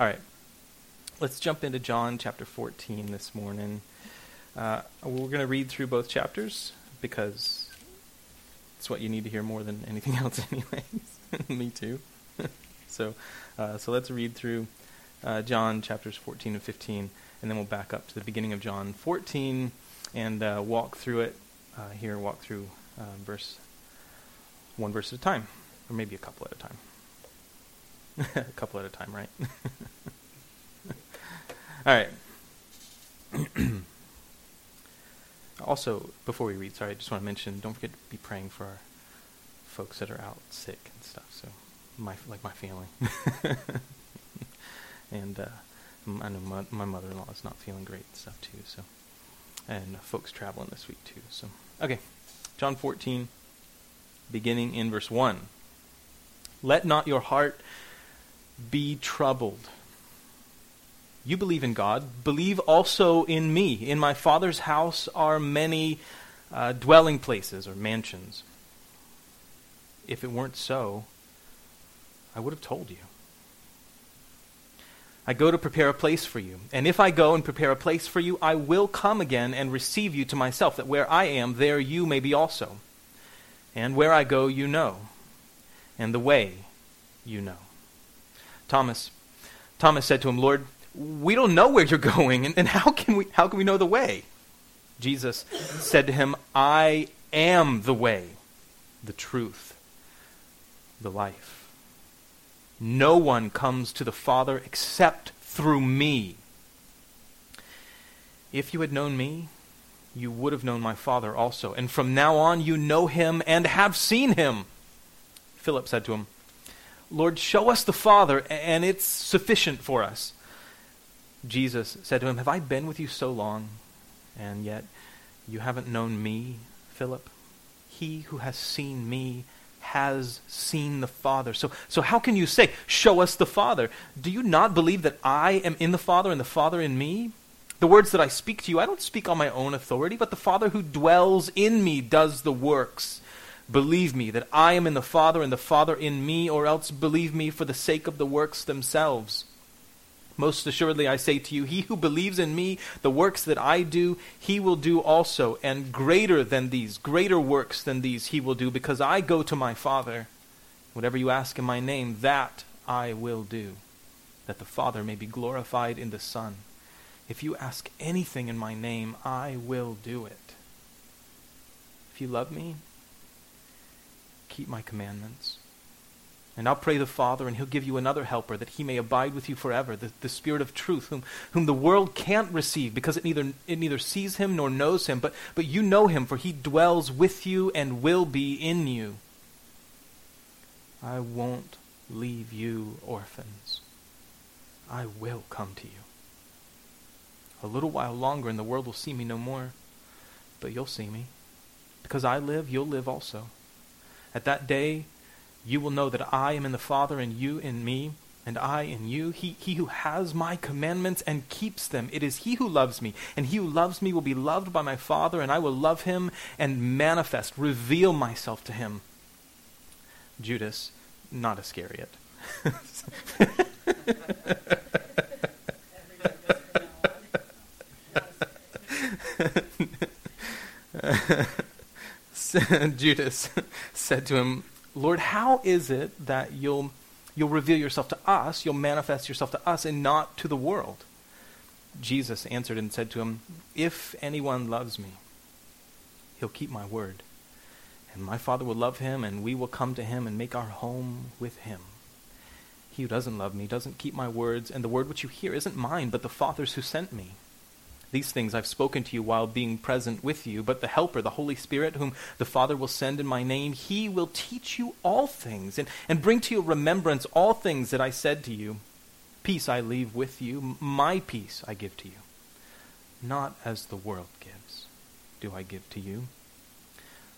All right. Let's jump into John chapter 14 this morning. Uh, we're going to read through both chapters because it's what you need to hear more than anything else, anyways. Me too. so, uh, so let's read through uh, John chapters 14 and 15, and then we'll back up to the beginning of John 14 and uh, walk through it uh, here. Walk through uh, verse one verse at a time, or maybe a couple at a time. a couple at a time, right? All right. also, before we read, sorry, I just want to mention, don't forget to be praying for our folks that are out sick and stuff. So, my like my family, and uh, I know my, my mother-in-law is not feeling great and stuff too. So, and uh, folks traveling this week too. So, okay, John 14, beginning in verse one. Let not your heart be troubled. You believe in God, believe also in me. In my Father's house are many uh, dwelling places or mansions. If it weren't so, I would have told you. I go to prepare a place for you. And if I go and prepare a place for you, I will come again and receive you to myself, that where I am, there you may be also. And where I go, you know. And the way, you know. Thomas, Thomas said to him, Lord, we don't know where you're going, and, and how, can we, how can we know the way? Jesus said to him, I am the way, the truth, the life. No one comes to the Father except through me. If you had known me, you would have known my Father also. And from now on, you know him and have seen him. Philip said to him, Lord, show us the Father, and it's sufficient for us. Jesus said to him, Have I been with you so long, and yet you haven't known me, Philip? He who has seen me has seen the Father. So, so how can you say, Show us the Father? Do you not believe that I am in the Father and the Father in me? The words that I speak to you, I don't speak on my own authority, but the Father who dwells in me does the works. Believe me that I am in the Father and the Father in me, or else believe me for the sake of the works themselves. Most assuredly, I say to you, he who believes in me, the works that I do, he will do also, and greater than these, greater works than these he will do, because I go to my Father. Whatever you ask in my name, that I will do, that the Father may be glorified in the Son. If you ask anything in my name, I will do it. If you love me, keep my commandments. And I'll pray the Father, and he'll give you another helper that he may abide with you forever, the, the Spirit of truth, whom, whom the world can't receive because it neither, it neither sees him nor knows him, but, but you know him, for he dwells with you and will be in you. I won't leave you orphans. I will come to you. A little while longer, and the world will see me no more, but you'll see me. Because I live, you'll live also. At that day, you will know that I am in the Father, and you in me, and I in you. He, he who has my commandments and keeps them, it is he who loves me. And he who loves me will be loved by my Father, and I will love him and manifest, reveal myself to him. Judas, not Iscariot. Judas said to him, Lord, how is it that you'll, you'll reveal yourself to us, you'll manifest yourself to us, and not to the world? Jesus answered and said to him, If anyone loves me, he'll keep my word. And my Father will love him, and we will come to him and make our home with him. He who doesn't love me doesn't keep my words, and the word which you hear isn't mine, but the Father's who sent me. These things I've spoken to you while being present with you, but the Helper, the Holy Spirit, whom the Father will send in my name, he will teach you all things and, and bring to your remembrance all things that I said to you. Peace I leave with you, my peace I give to you. Not as the world gives, do I give to you.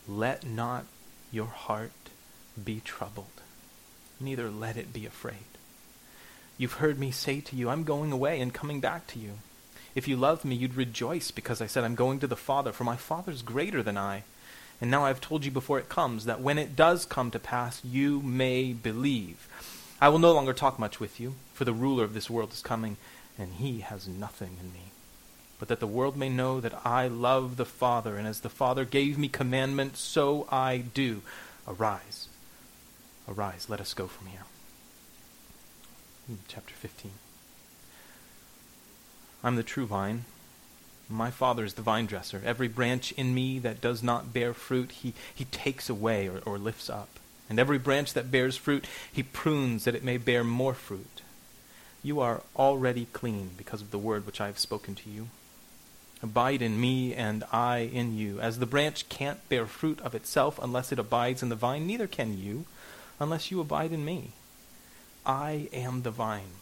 Let not your heart be troubled, neither let it be afraid. You've heard me say to you, I'm going away and coming back to you. If you loved me, you'd rejoice because I said, I'm going to the Father, for my Father's greater than I. And now I've told you before it comes, that when it does come to pass, you may believe. I will no longer talk much with you, for the ruler of this world is coming, and he has nothing in me. But that the world may know that I love the Father, and as the Father gave me commandment, so I do. Arise. Arise, let us go from here. Hmm, chapter 15. I'm the true vine. My Father is the vine dresser. Every branch in me that does not bear fruit, he, he takes away or, or lifts up. And every branch that bears fruit, he prunes that it may bear more fruit. You are already clean because of the word which I have spoken to you. Abide in me, and I in you. As the branch can't bear fruit of itself unless it abides in the vine, neither can you unless you abide in me. I am the vine.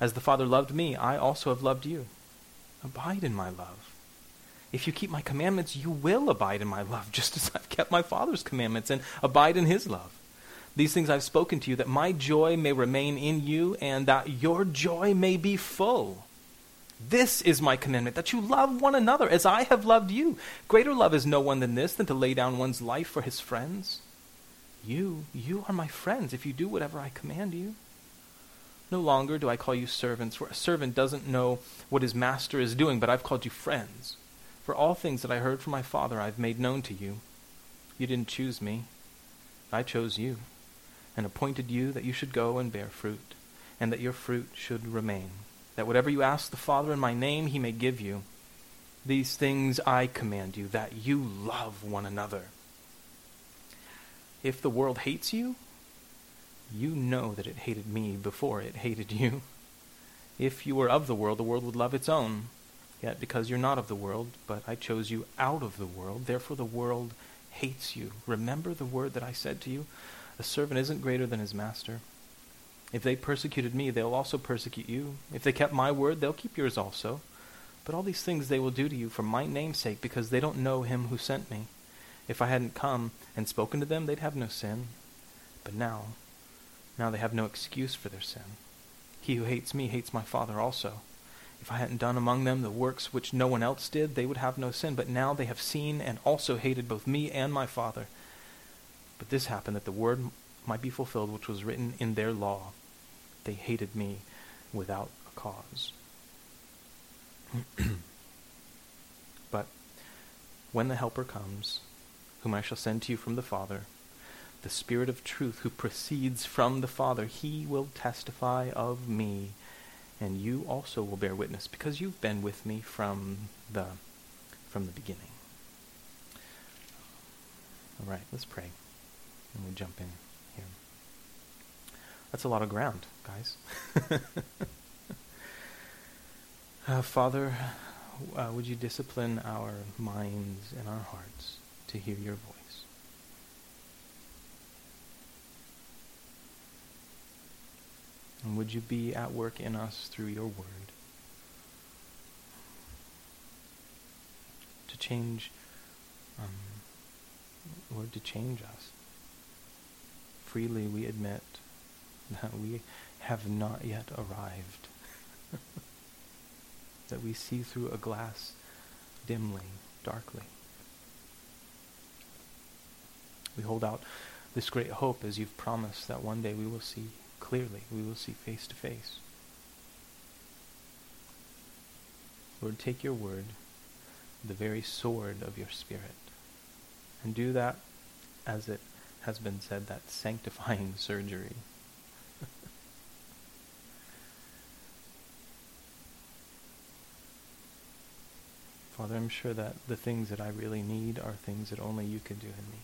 As the Father loved me, I also have loved you. Abide in my love. If you keep my commandments, you will abide in my love, just as I've kept my Father's commandments and abide in his love. These things I've spoken to you, that my joy may remain in you, and that your joy may be full. This is my commandment, that you love one another as I have loved you. Greater love is no one than this, than to lay down one's life for his friends. You, you are my friends if you do whatever I command you. No longer do I call you servants, for a servant doesn't know what his master is doing, but I've called you friends. For all things that I heard from my Father I've made known to you. You didn't choose me, I chose you and appointed you that you should go and bear fruit, and that your fruit should remain, that whatever you ask the Father in my name, he may give you. These things I command you, that you love one another. If the world hates you, you know that it hated me before it hated you. If you were of the world, the world would love its own. Yet because you're not of the world, but I chose you out of the world, therefore the world hates you. Remember the word that I said to you? A servant isn't greater than his master. If they persecuted me, they'll also persecute you. If they kept my word, they'll keep yours also. But all these things they will do to you for my name's sake, because they don't know him who sent me. If I hadn't come and spoken to them, they'd have no sin. But now, now they have no excuse for their sin. He who hates me hates my Father also. If I hadn't done among them the works which no one else did, they would have no sin. But now they have seen and also hated both me and my Father. But this happened that the word might be fulfilled which was written in their law. They hated me without a cause. but when the Helper comes, whom I shall send to you from the Father, the Spirit of truth who proceeds from the Father, he will testify of me, and you also will bear witness, because you've been with me from the from the beginning. All right, let's pray and we jump in here. That's a lot of ground, guys. uh, Father, uh, would you discipline our minds and our hearts to hear your voice? And would you be at work in us through your word to change, um, Lord, to change us? freely we admit that we have not yet arrived. that we see through a glass dimly, darkly. We hold out this great hope as you've promised that one day we will see clearly, we will see face to face. Lord, take your word, the very sword of your Spirit, and do that as it has been said that sanctifying surgery. Father, I'm sure that the things that I really need are things that only you can do in me.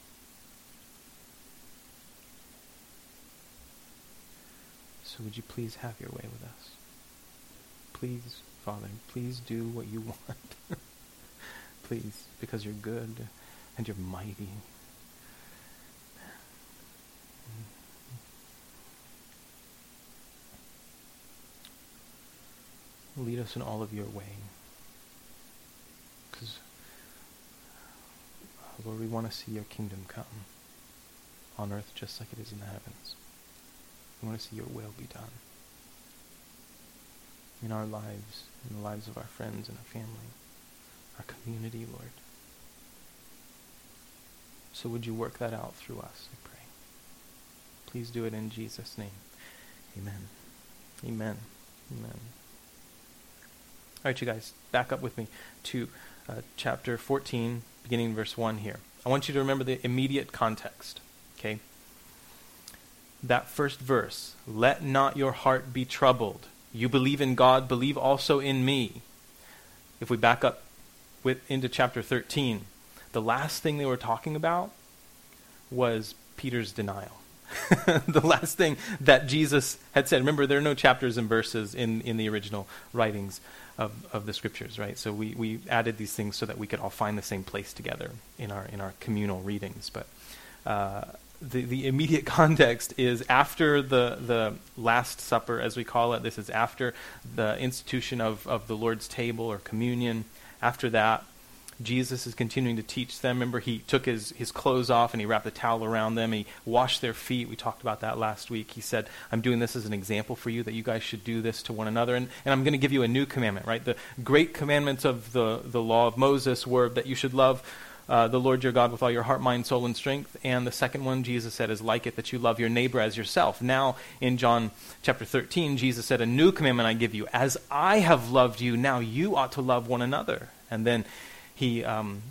So would you please have your way with us? Please, Father, please do what you want. please, because you're good and you're mighty Lead us in all of your way. Because, Lord, we want to see your kingdom come on earth just like it is in the heavens. We want to see your will be done in our lives, in the lives of our friends and our family, our community, Lord. So would you work that out through us, I pray. Please do it in Jesus' name. Amen. Amen. Amen. All right, you guys, back up with me to uh, chapter 14, beginning verse 1 here. I want you to remember the immediate context, okay? That first verse, let not your heart be troubled. You believe in God, believe also in me. If we back up with, into chapter 13, the last thing they were talking about was Peter's denial. the last thing that Jesus had said. Remember, there are no chapters and verses in, in the original writings of, of the scriptures, right? So we, we added these things so that we could all find the same place together in our in our communal readings. But uh, the, the immediate context is after the, the Last Supper, as we call it. This is after the institution of, of the Lord's table or communion. After that, Jesus is continuing to teach them. Remember, he took his, his clothes off and he wrapped a towel around them. He washed their feet. We talked about that last week. He said, I'm doing this as an example for you that you guys should do this to one another. And, and I'm going to give you a new commandment, right? The great commandments of the, the law of Moses were that you should love uh, the Lord your God with all your heart, mind, soul, and strength. And the second one, Jesus said, is like it that you love your neighbor as yourself. Now, in John chapter 13, Jesus said, A new commandment I give you. As I have loved you, now you ought to love one another. And then he um,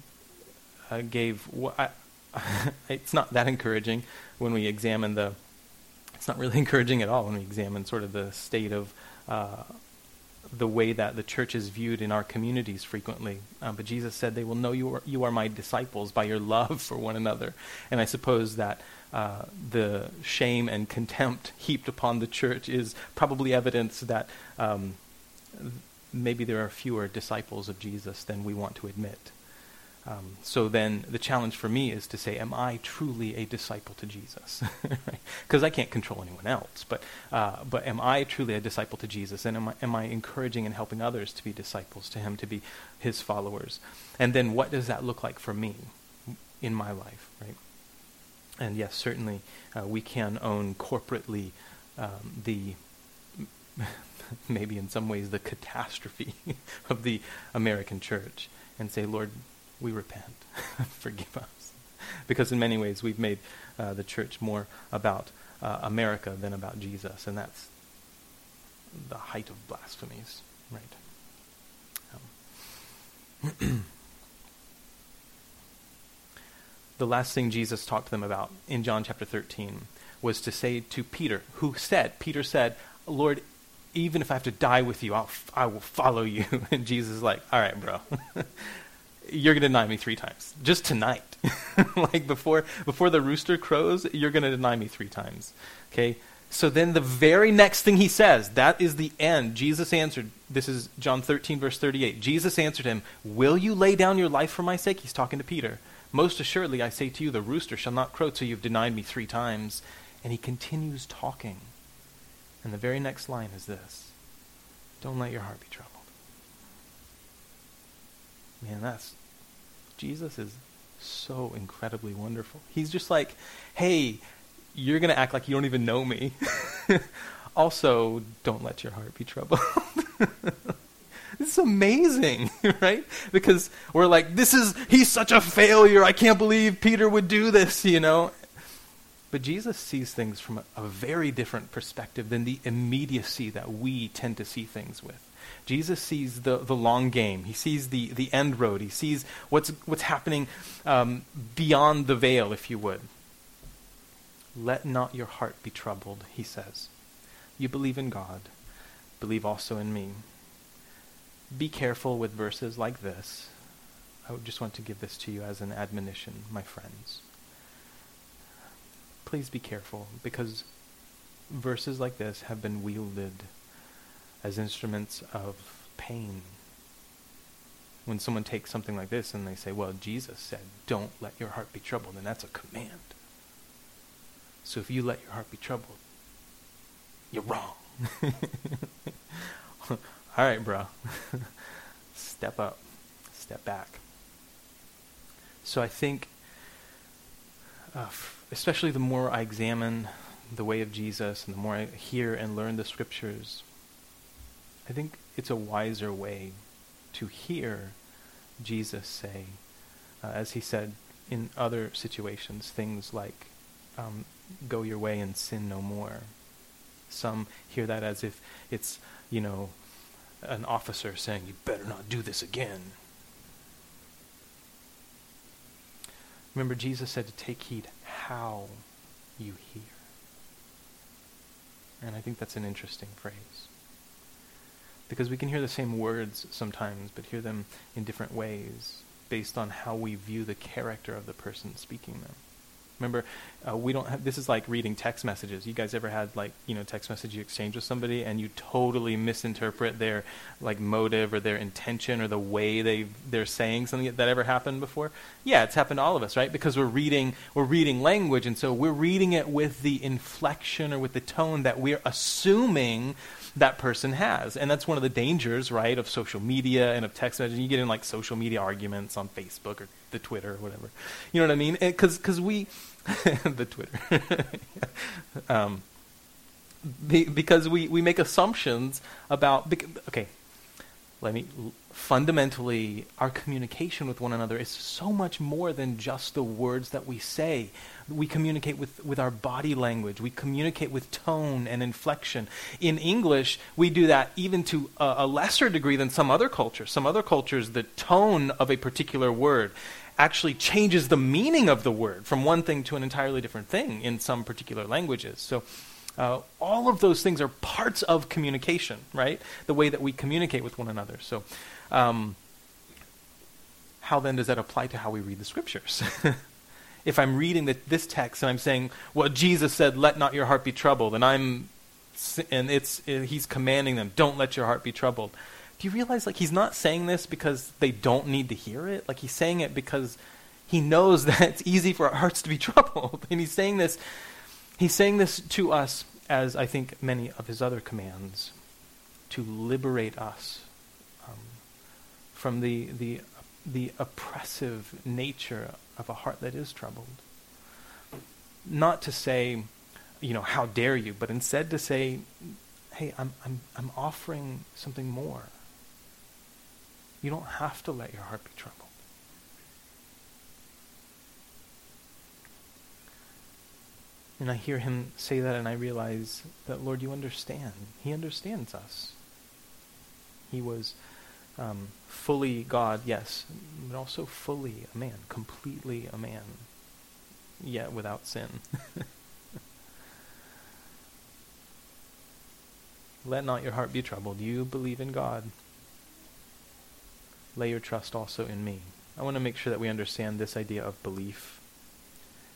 uh, gave. I, it's not that encouraging when we examine the. It's not really encouraging at all when we examine sort of the state of uh, the way that the church is viewed in our communities frequently. Uh, but Jesus said, "They will know you are, you are my disciples by your love for one another." And I suppose that uh, the shame and contempt heaped upon the church is probably evidence that um, maybe there are fewer disciples of Jesus than we want to admit. Um, so then the challenge for me is to say, am I truly a disciple to Jesus? Because I can't control anyone else. But, uh, but am I truly a disciple to Jesus? And am I, am I encouraging and helping others to be disciples to him, to be his followers? And then what does that look like for me in my life, right? And yes, certainly uh, we can own corporately um, the maybe in some ways the catastrophe of the American church and say, Lord, we repent. Forgive us. Because in many ways we've made uh, the church more about uh, America than about Jesus, and that's the height of blasphemies, right? Um. the last thing Jesus talked to them about in John chapter 13 was to say to Peter, who said, Peter said, Lord, even if I have to die with you, I'll f- I will follow you. And Jesus is like, all right, bro, you're going to deny me three times. Just tonight. like before, before the rooster crows, you're going to deny me three times. Okay? So then the very next thing he says, that is the end. Jesus answered, this is John 13, verse 38. Jesus answered him, Will you lay down your life for my sake? He's talking to Peter. Most assuredly, I say to you, the rooster shall not crow till you've denied me three times. And he continues talking. And the very next line is this Don't let your heart be troubled. Man, that's. Jesus is so incredibly wonderful. He's just like, hey, you're going to act like you don't even know me. also, don't let your heart be troubled. this is amazing, right? Because we're like, this is, he's such a failure. I can't believe Peter would do this, you know? But Jesus sees things from a, a, very different perspective than the immediacy that we tend to see things with. Jesus sees the, the long game. He sees the, the end road. He sees what's, what's happening um, beyond the veil, if you would. Let not your heart be troubled, he says. You believe in God, believe also in me. Be careful with verses like this. I just want to give this to you as an admonition, my friends please be careful because verses like this have been wielded as instruments of pain. When someone takes something like this and they say, well, Jesus said, don't let your heart be troubled, and that's a command. So if you let your heart be troubled, you're wrong. all right, bro, step up, step back. So I think, uh, f- especially the more I examine the way of Jesus and the more I hear and learn the scriptures, I think it's a wiser way to hear Jesus say, uh, as he said in other situations, things like, um, go your way and sin no more. Some hear that as if it's, you know, an officer saying, you better not do this again. Remember, Jesus said to take heed how you hear. And I think that's an interesting phrase. Because we can hear the same words sometimes, but hear them in different ways based on how we view the character of the person speaking them. Remember, uh, we don't have, this is like reading text messages. You guys ever had like, you know, text message you exchange with somebody and you totally misinterpret their like motive or their intention or the way they they're saying something that ever happened before? Yeah, it's happened to all of us, right? Because we're reading we're reading language and so we're reading it with the inflection or with the tone that we're assuming that person has. And that's one of the dangers, right, of social media and of text messaging. You get in like social media arguments on Facebook or the Twitter or whatever. You know what I mean? Because we the Twitter. um, the, because we, we make assumptions about. Okay, let me. Fundamentally, our communication with one another is so much more than just the words that we say. We communicate with, with our body language. We communicate with tone and inflection. In English, we do that even to a, a lesser degree than some other cultures. Some other cultures, the tone of a particular word actually changes the meaning of the word from one thing to an entirely different thing in some particular languages. So, uh, all of those things are parts of communication, right? The way that we communicate with one another. So, um, how then does that apply to how we read the scriptures? if I'm reading the, this text and I'm saying, "Well, Jesus said, let not your heart be troubled," and I'm, and it's he's commanding them, "Don't let your heart be troubled." do you realize like he's not saying this because they don't need to hear it? Like he's saying it because he knows that it's easy for our hearts to be troubled. And he's saying this he's saying this to us as I think many of his other commands to liberate us from the the the oppressive nature of a heart that is troubled. Not to say, you know, how dare you, but instead to say, hey, I'm I'm I'm offering something more. You don't have to let your heart be troubled. And I hear him say that, and I realize that, Lord, you understand. He understands us. He was um, fully God, yes, but also fully a man, completely a man, yet without sin. Let not your heart be troubled. You believe in God lay your trust also in me. I want to make sure that we understand this idea of belief.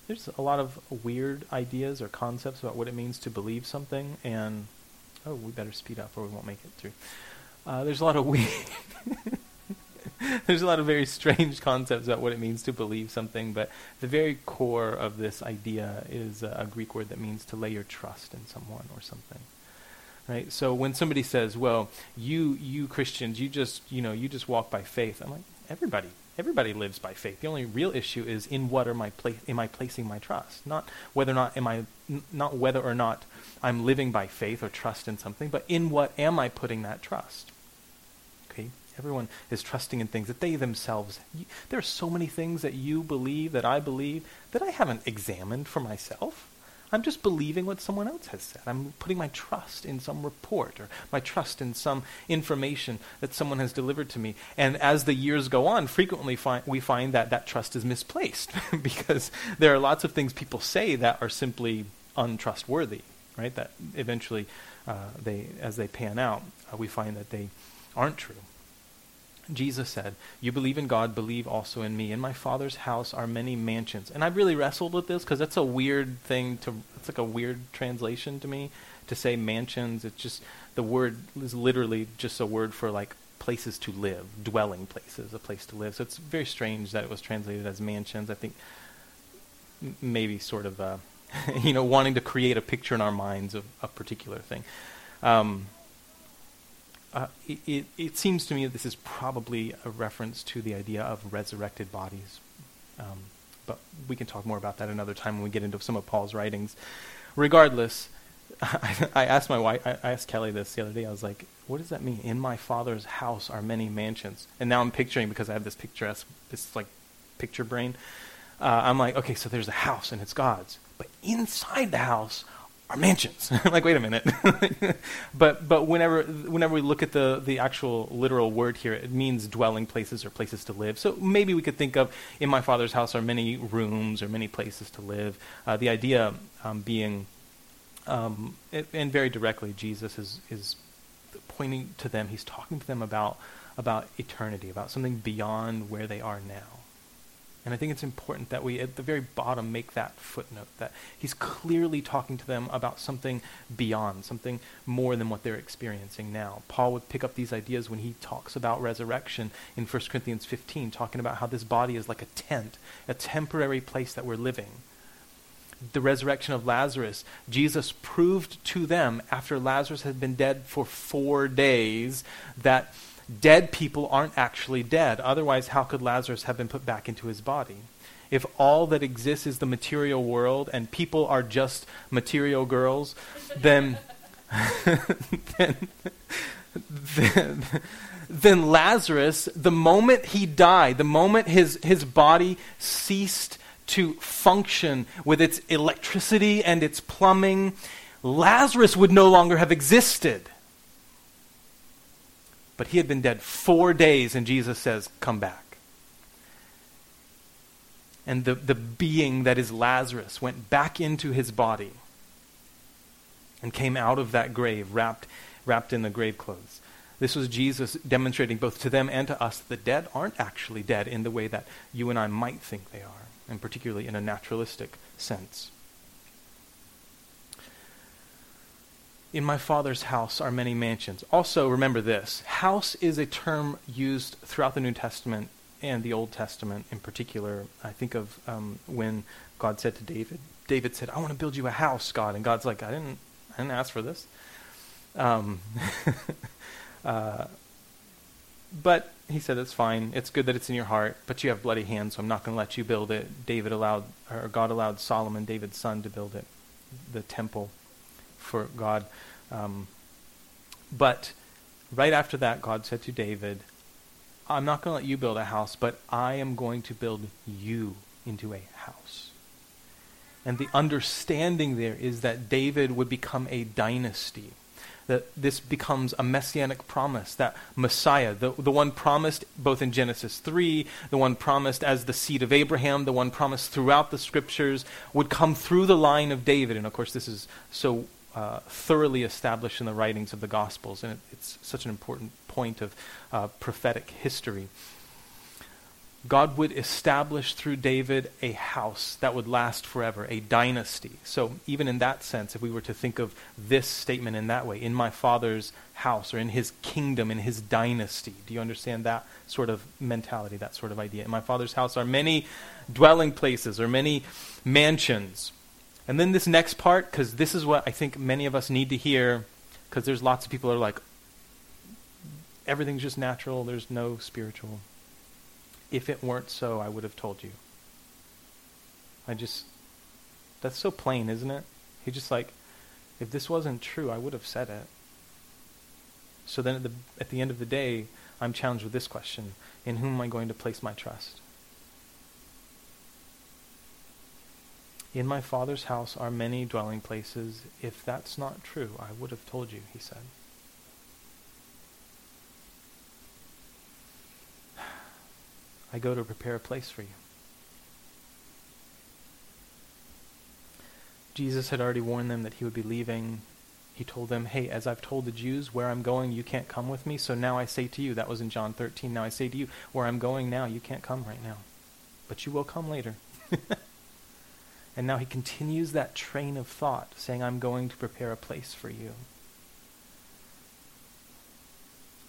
There's a lot of weird ideas or concepts about what it means to believe something, and oh, we better speed up or we won't make it through. Uh, there's a lot of weird. there's a lot of very strange concepts about what it means to believe something, but the very core of this idea is a Greek word that means to lay your trust in someone or something right? So when somebody says, "Well, you you Christians, you just you know you just walk by faith," I'm like, everybody everybody lives by faith. The only real issue is in what are my pla- am I placing my trust? Not whether or not am I n- not whether or not I'm living by faith or trust in something, but in what am I putting that trust? Everyone is trusting in things that they themselves. You, there are so many things that you believe that I believe that I haven't examined for myself. I'm just believing what someone else has said. I'm putting my trust in some report or my trust in some information that someone has delivered to me. And as the years go on, frequently fi- we find that that trust is misplaced because there are lots of things people say that are simply untrustworthy, right? That eventually, uh, they, as they pan out, uh, we find that they aren't true. Jesus said, You believe in God, believe also in me. In my Father's house are many mansions. And I really wrestled with this because that's a weird thing to, it's like a weird translation to me to say mansions. It's just, the word is literally just a word for like places to live, dwelling places, a place to live. So it's very strange that it was translated as mansions. I think m- maybe sort of, uh, you know, wanting to create a picture in our minds of a particular thing. Um, uh, it, it, seems to me that this is probably a reference to the idea of resurrected bodies. Um, but we can talk more about that another time when we get into some of Paul's writings. Regardless, I, I asked my wife, I, I asked Kelly this the other day. I was like, what does that mean? In my father's house are many mansions. And now I'm picturing, because I have this picturesque, this like picture brain, uh, I'm like, okay, so there's a house and it's God's. But inside the house are mansions. like, wait a minute. but but whenever whenever we look at the the actual literal word here, it means dwelling places or places to live. So maybe we could think of in my father's house are many rooms or many places to live. Uh, the idea um, being, um, it, and very directly, Jesus is is pointing to them. He's talking to them about about eternity, about something beyond where they are now. And I think it's important that we, at the very bottom, make that footnote that he's clearly talking to them about something beyond, something more than what they're experiencing now. Paul would pick up these ideas when he talks about resurrection in 1 Corinthians 15, talking about how this body is like a tent, a temporary place that we're living. The resurrection of Lazarus, Jesus proved to them after Lazarus had been dead for four days that dead people aren't actually dead. Otherwise, how could Lazarus have been put back into his body? If all that exists is the material world and people are just material girls, then, then, then, then Lazarus, the moment he died, the moment his, his body ceased to function with its electricity and its plumbing, Lazarus would no longer have existed. But he had been dead four days, and Jesus says, Come back. And the, the being that is Lazarus went back into his body and came out of that grave wrapped, wrapped in the grave clothes. This was Jesus demonstrating both to them and to us that the dead aren't actually dead in the way that you and I might think they are, and particularly in a naturalistic sense. In my Father's house are many mansions. Also, remember this house is a term used throughout the New Testament and the Old Testament in particular. I think of um, when God said to David, David said, I want to build you a house, God. And God's like, I didn't, I didn't ask for this. Um, uh, but he said, It's fine. It's good that it's in your heart, but you have bloody hands, so I'm not going to let you build it. David allowed, or God allowed Solomon, David's son, to build it, the temple for God. Um, but right after that, God said to David, I'm not going to let you build a house, but I am going to build you into a house. And the understanding there is that David would become a dynasty. That this becomes a messianic promise, that Messiah, the, the one promised both in Genesis 3, the one promised as the seed of Abraham, the one promised throughout the scriptures, would come through the line of David. And of course, this is so uh, thoroughly established in the writings of the Gospels, and it, it's such an important point of uh, prophetic history. God would establish through David a house that would last forever, a dynasty. So, even in that sense, if we were to think of this statement in that way, in my father's house or in his kingdom, in his dynasty, do you understand that sort of mentality, that sort of idea? In my father's house are many dwelling places or many mansions. And then this next part, because this is what I think many of us need to hear, because there's lots of people that are like, everything's just natural, there's no spiritual. If it weren't so, I would have told you. I just, that's so plain, isn't it? He just like, if this wasn't true, I would have said it. So then at the, at the end of the day, I'm challenged with this question In whom am I going to place my trust? In my Father's house are many dwelling places. If that's not true, I would have told you, he said. I go to prepare a place for you. Jesus had already warned them that he would be leaving. He told them, Hey, as I've told the Jews, where I'm going, you can't come with me. So now I say to you, that was in John 13. Now I say to you, where I'm going now, you can't come right now. But you will come later. And now he continues that train of thought, saying, I'm going to prepare a place for you.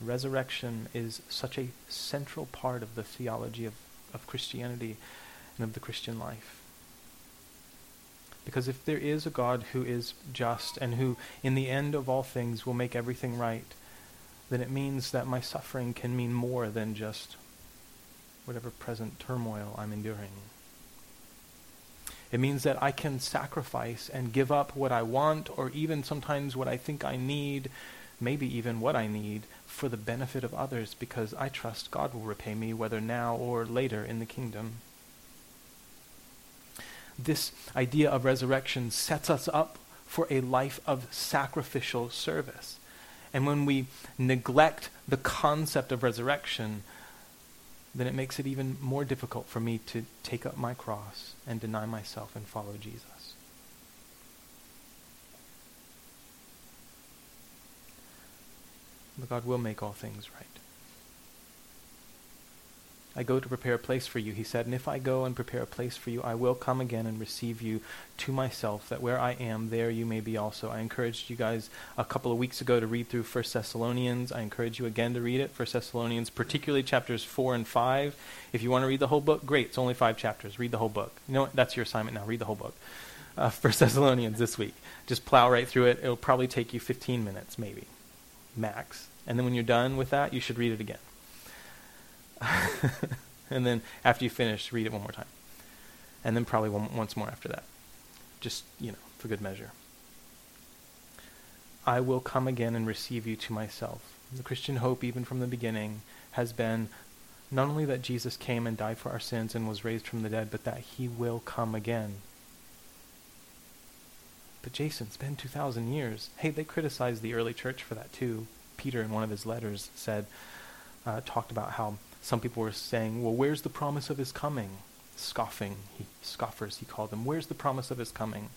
Resurrection is such a central part of the theology of, of Christianity and of the Christian life. Because if there is a God who is just and who, in the end of all things, will make everything right, then it means that my suffering can mean more than just whatever present turmoil I'm enduring. It means that I can sacrifice and give up what I want, or even sometimes what I think I need, maybe even what I need, for the benefit of others, because I trust God will repay me, whether now or later in the kingdom. This idea of resurrection sets us up for a life of sacrificial service. And when we neglect the concept of resurrection, then it makes it even more difficult for me to take up my cross and deny myself and follow Jesus. But God will make all things right. I go to prepare a place for you, he said, and if I go and prepare a place for you, I will come again and receive you to myself, that where I am, there you may be also. I encouraged you guys a couple of weeks ago to read through 1 Thessalonians. I encourage you again to read it, 1 Thessalonians, particularly chapters 4 and 5. If you want to read the whole book, great. It's only five chapters. Read the whole book. You know what? That's your assignment now. Read the whole book. Uh, 1 Thessalonians this week. Just plow right through it. It'll probably take you 15 minutes, maybe, max. And then when you're done with that, you should read it again. and then after you finish, read it one more time. And then probably one, once more after that. Just, you know, for good measure. I will come again and receive you to myself. The Christian hope, even from the beginning, has been not only that Jesus came and died for our sins and was raised from the dead, but that he will come again. But Jason, it's been 2,000 years. Hey, they criticized the early church for that too. Peter, in one of his letters, said, uh, talked about how some people were saying, well, where's the promise of his coming? Scoffing, he, scoffers, he called them. Where's the promise of his coming?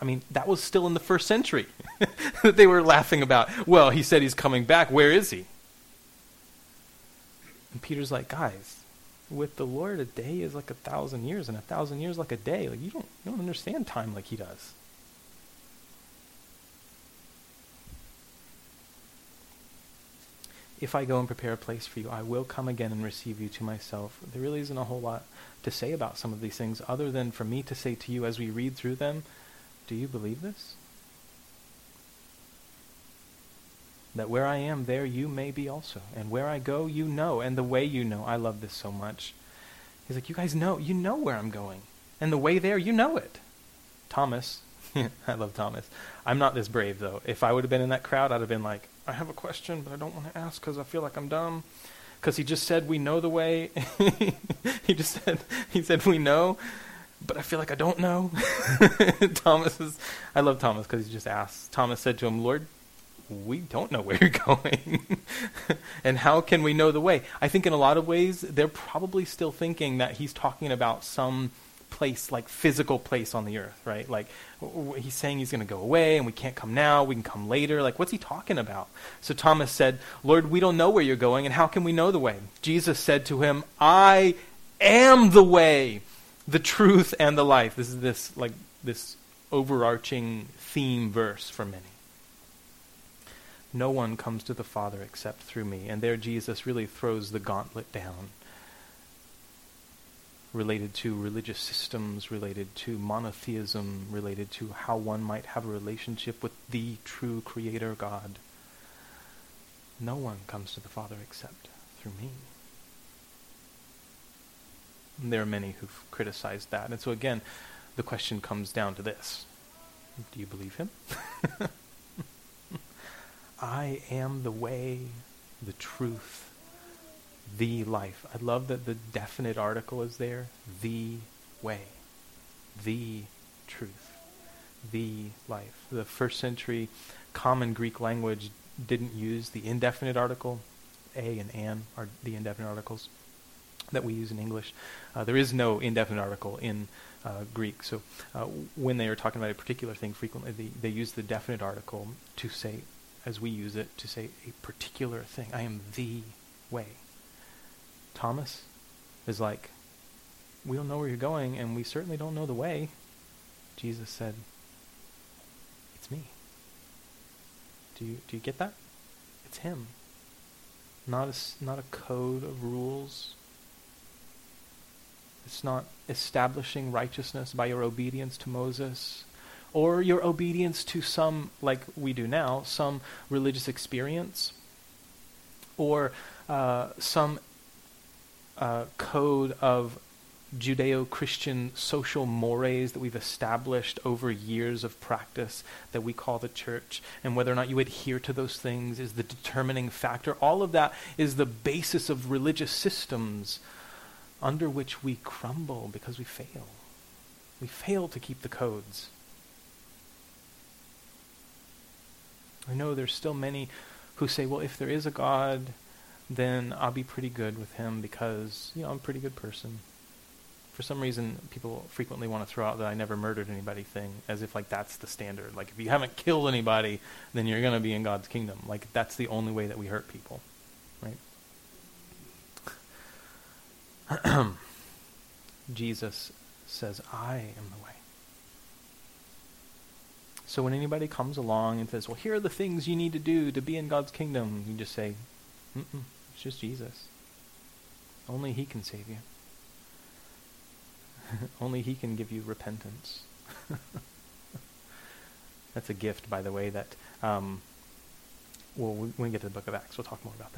I mean, that was still in the first century that they were laughing about. Well, he said he's coming back. Where is he? And Peter's like, guys, with the Lord, a day is like a thousand years, and a thousand years like a day. Like you don't, you don't understand time like he does. If I go and prepare a place for you, I will come again and receive you to myself. There really isn't a whole lot to say about some of these things other than for me to say to you as we read through them, do you believe this? That where I am, there you may be also. And where I go, you know. And the way you know. I love this so much. He's like, you guys know. You know where I'm going. And the way there, you know it. Thomas, I love Thomas. I'm not this brave, though. If I would have been in that crowd, I'd have been like, I have a question, but I don't want to ask because I feel like I'm dumb. Because he just said we know the way. he just said he said we know, but I feel like I don't know. Thomas is. I love Thomas because he just asks. Thomas said to him, "Lord, we don't know where you're going, and how can we know the way?" I think in a lot of ways they're probably still thinking that he's talking about some place, like physical place on the earth, right? Like he's saying he's going to go away and we can't come now, we can come later. Like what's he talking about? So Thomas said, Lord, we don't know where you're going and how can we know the way? Jesus said to him, I am the way, the truth and the life. This is this like this overarching theme verse for many. No one comes to the Father except through me. And there Jesus really throws the gauntlet down related to religious systems, related to monotheism, related to how one might have a relationship with the true Creator God. No one comes to the Father except through me. And there are many who've criticized that. And so again, the question comes down to this. Do you believe him? I am the way, the truth, the life. I love that the definite article is there. The way. The truth. The life. The first century common Greek language didn't use the indefinite article. A and an are the indefinite articles that we use in English. Uh, there is no indefinite article in uh, Greek. So uh, when they are talking about a particular thing, frequently they, they use the definite article to say, as we use it, to say a particular thing. I am the way. Thomas is like, We don't know where you're going, and we certainly don't know the way. Jesus said, It's me. Do you, do you get that? It's Him. Not a, not a code of rules. It's not establishing righteousness by your obedience to Moses or your obedience to some, like we do now, some religious experience, or uh, some uh, code of Judeo Christian social mores that we've established over years of practice that we call the church, and whether or not you adhere to those things is the determining factor. All of that is the basis of religious systems under which we crumble because we fail. We fail to keep the codes. I know there's still many who say, well, if there is a God, then I'll be pretty good with him because, you know, I'm a pretty good person. For some reason, people frequently want to throw out that I never murdered anybody thing as if, like, that's the standard. Like, if you haven't killed anybody, then you're going to be in God's kingdom. Like, that's the only way that we hurt people, right? Jesus says, I am the way. So when anybody comes along and says, well, here are the things you need to do to be in God's kingdom, you just say, Mm-mm, just Jesus. Only He can save you. Only He can give you repentance. That's a gift, by the way, that, um, well, when we get to the book of Acts, we'll talk more about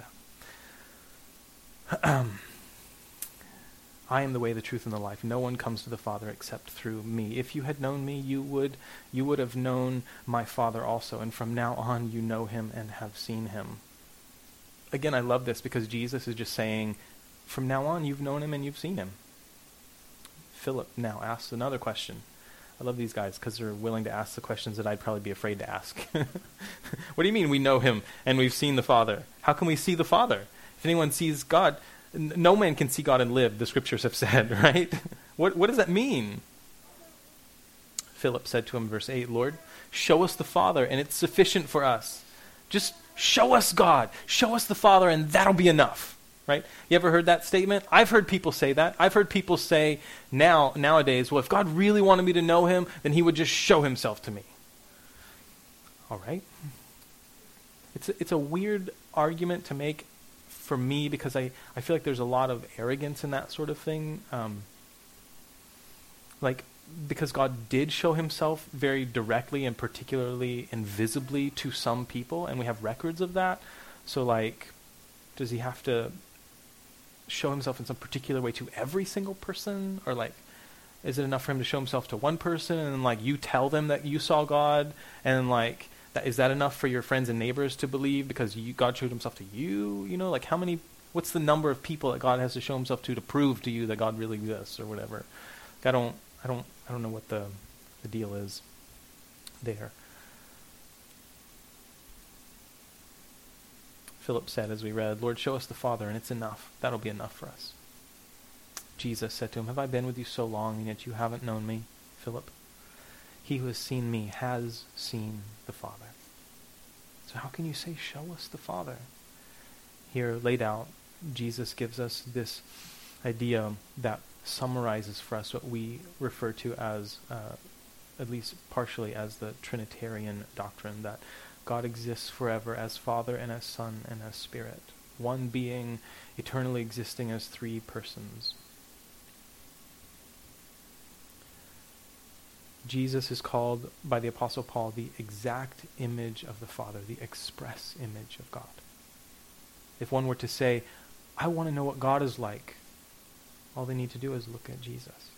that. I am the way, the truth, and the life. No one comes to the Father except through me. If you had known me, you would you would have known my Father also, and from now on you know him and have seen him. Again, I love this because Jesus is just saying, from now on you've known him and you've seen him. Philip now asks another question. I love these guys because they're willing to ask the questions that I'd probably be afraid to ask. what do you mean we know him and we've seen the Father? How can we see the Father? If anyone sees God, no man can see God and live, the scriptures have said, right? what, what does that mean? Philip said to him, verse 8, Lord, show us the Father, and it's sufficient for us. Just show us God, show us the Father, and that'll be enough. Right? You ever heard that statement? I've heard people say that. I've heard people say now nowadays, well, if God really wanted me to know him, then he would just show himself to me. All right? It's a, it's a weird argument to make for me because I, I feel like there's a lot of arrogance in that sort of thing. Um, like, because God did show himself very directly and particularly and visibly to some people, and we have records of that. So, like, does he have to show himself in some particular way to every single person? Or, like, is it enough for him to show himself to one person and, like, you tell them that you saw God and, like, that, is that enough for your friends and neighbors to believe because you, God showed Himself to you? You know, like how many? What's the number of people that God has to show Himself to to prove to you that God really exists or whatever? Like, I don't, I don't, I don't know what the the deal is there. Philip said as we read, Lord, show us the Father, and it's enough. That'll be enough for us. Jesus said to him, Have I been with you so long, and yet you haven't known me, Philip? He who has seen me has seen the Father. So how can you say, Show us the Father? Here laid out, Jesus gives us this idea that summarizes for us what we refer to as, uh, at least partially, as the Trinitarian doctrine that God exists forever as Father and as Son and as Spirit, one being eternally existing as three persons. Jesus is called by the Apostle Paul the exact image of the Father, the express image of God. If one were to say, I want to know what God is like, all they need to do is look at Jesus.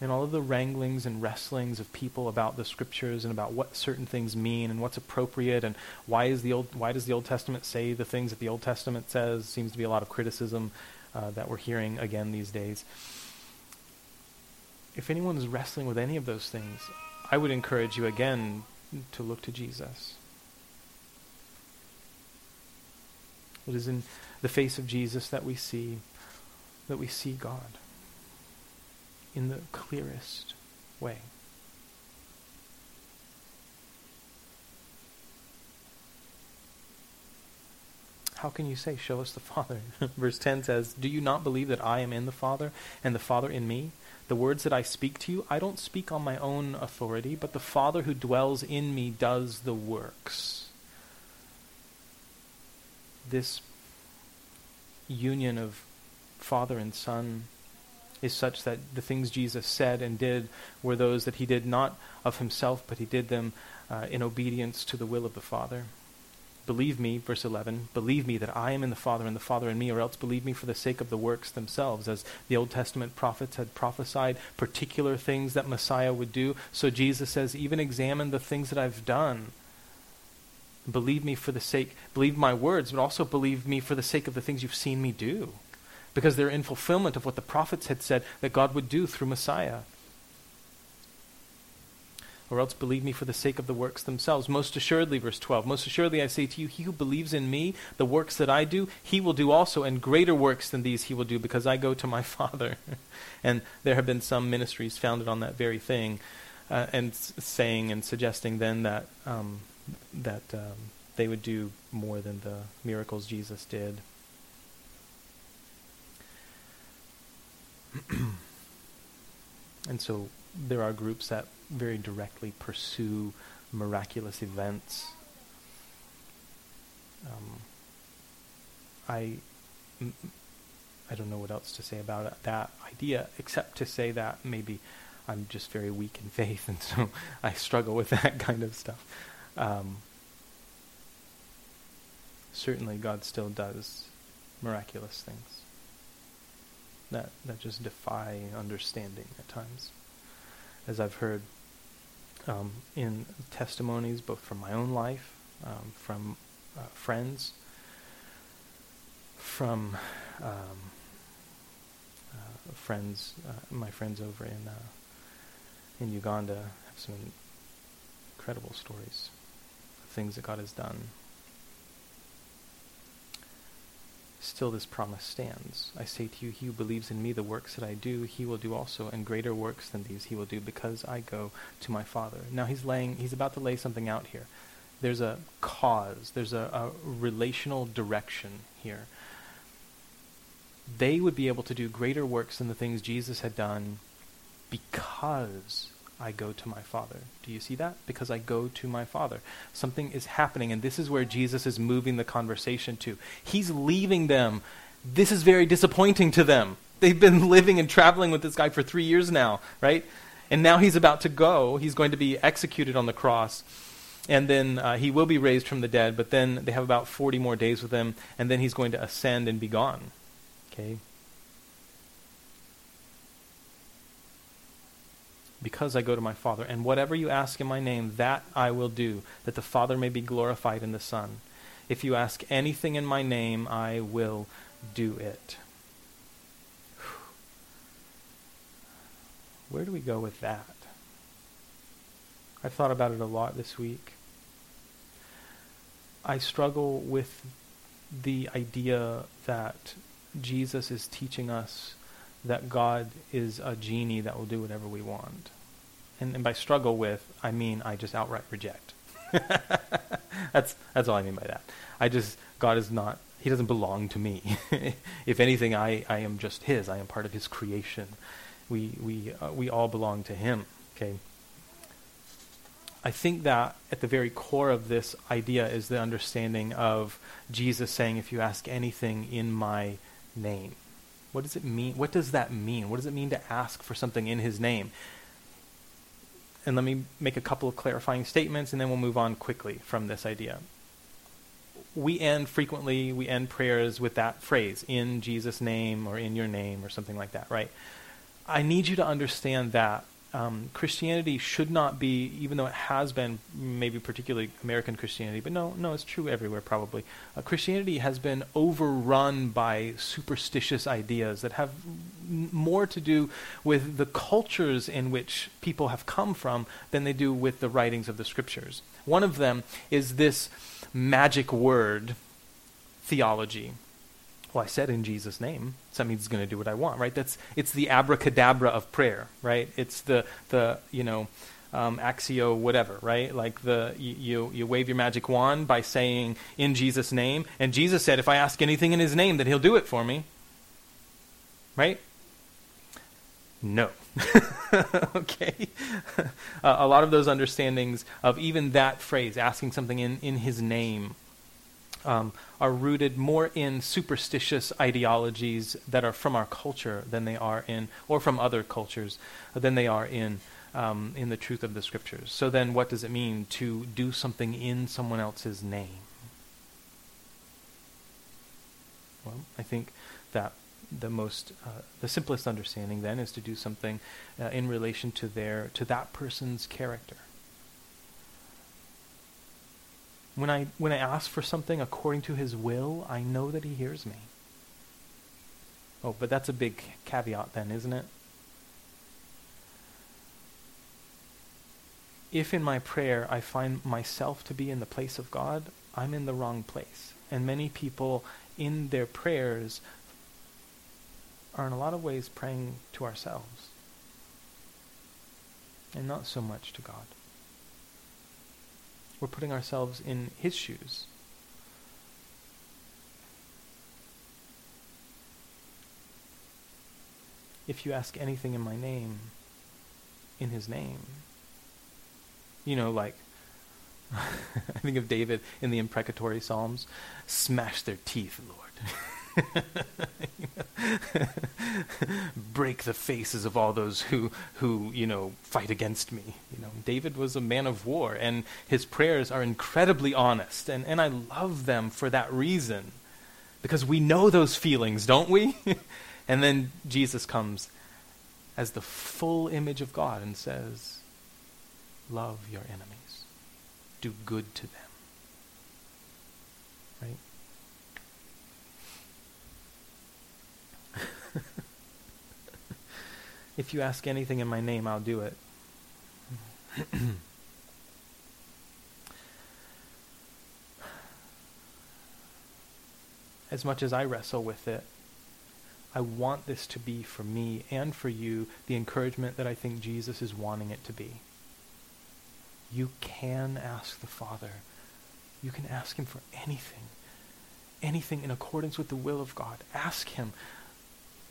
And all of the wranglings and wrestlings of people about the scriptures and about what certain things mean and what's appropriate and why is the old why does the Old Testament say the things that the Old Testament says seems to be a lot of criticism uh, that we're hearing again these days if anyone is wrestling with any of those things, I would encourage you again to look to Jesus. It is in the face of Jesus that we see that we see God in the clearest way. How can you say, Show us the Father? Verse 10 says, Do you not believe that I am in the Father, and the Father in me? The words that I speak to you, I don't speak on my own authority, but the Father who dwells in me does the works. This union of Father and Son is such that the things Jesus said and did were those that he did not of himself, but he did them uh, in obedience to the will of the Father. Believe me, verse 11, believe me that I am in the Father and the Father in me, or else believe me for the sake of the works themselves. As the Old Testament prophets had prophesied particular things that Messiah would do, so Jesus says, even examine the things that I've done. Believe me for the sake, believe my words, but also believe me for the sake of the things you've seen me do. Because they're in fulfillment of what the prophets had said that God would do through Messiah or else believe me for the sake of the works themselves. Most assuredly, verse 12, most assuredly I say to you, he who believes in me, the works that I do, he will do also, and greater works than these he will do, because I go to my Father. and there have been some ministries founded on that very thing, uh, and s- saying and suggesting then that, um, that um, they would do more than the miracles Jesus did. and so there are groups that very directly pursue miraculous events. Um, I, I don't know what else to say about that idea, except to say that maybe I'm just very weak in faith, and so I struggle with that kind of stuff. Um, certainly, God still does miraculous things that that just defy understanding at times, as I've heard um, in testimonies, both from my own life, um, from uh, friends, from um, uh, friends, uh, my friends over in uh, in Uganda have some incredible stories of things that God has done. Still, this promise stands. I say to you, he who believes in me, the works that I do, he will do also, and greater works than these he will do, because I go to my Father. Now he's laying, he's about to lay something out here. There's a cause, there's a, a relational direction here. They would be able to do greater works than the things Jesus had done because I go to my Father. Do you see that? Because I go to my Father. Something is happening, and this is where Jesus is moving the conversation to. He's leaving them. This is very disappointing to them. They've been living and traveling with this guy for three years now, right? And now he's about to go. He's going to be executed on the cross. And then uh, he will be raised from the dead, but then they have about 40 more days with him, and then he's going to ascend and be gone. Okay? Because I go to my Father. And whatever you ask in my name, that I will do, that the Father may be glorified in the Son. If you ask anything in my name, I will do it. Where do we go with that? I've thought about it a lot this week. I struggle with the idea that Jesus is teaching us that God is a genie that will do whatever we want. And, and by struggle with, I mean I just outright reject. that's that's all I mean by that. I just God is not he doesn't belong to me. if anything, I, I am just his. I am part of his creation. We we uh, we all belong to him. Okay. I think that at the very core of this idea is the understanding of Jesus saying, "If you ask anything in my name." What does it mean? What does that mean? What does it mean to ask for something in his name? And let me make a couple of clarifying statements and then we'll move on quickly from this idea. We end frequently, we end prayers with that phrase, in Jesus' name or in your name or something like that, right? I need you to understand that um, Christianity should not be, even though it has been maybe particularly American Christianity, but no, no, it's true everywhere probably. Uh, Christianity has been overrun by superstitious ideas that have more to do with the cultures in which people have come from than they do with the writings of the scriptures. One of them is this magic word theology well, I said in Jesus' name, so that means he's going to do what I want, right? That's it's the abracadabra of prayer, right? It's the the you know um, axio whatever, right? Like the you, you wave your magic wand by saying in Jesus' name, and Jesus said, if I ask anything in His name, that He'll do it for me, right? No. okay. uh, a lot of those understandings of even that phrase, asking something in in His name um, are rooted more in superstitious ideologies that are from our culture than they are in, or from other cultures than they are in, um, in the truth of the scriptures. So then, what does it mean to do something in someone else's name? Well, I think that the most, uh, the simplest understanding then is to do something uh, in relation to their, to that person's character. When I, when I ask for something according to his will, I know that he hears me. Oh, but that's a big caveat then, isn't it? If in my prayer I find myself to be in the place of God, I'm in the wrong place. And many people in their prayers are in a lot of ways praying to ourselves and not so much to God. We're putting ourselves in his shoes. If you ask anything in my name, in his name, you know, like, I think of David in the imprecatory Psalms smash their teeth, Lord. break the faces of all those who who you know fight against me. You know david was a man of war and his prayers are incredibly honest and and i love them for that reason because we know those feelings don't we? And then jesus comes as the full image of god and says love your enemies. Do good to them right if you ask anything in my name, I'll do it. as much as I wrestle with it, I want this to be for me and for you the encouragement that I think Jesus is wanting it to be. You can ask the Father. You can ask Him for anything. Anything in accordance with the will of God. Ask Him.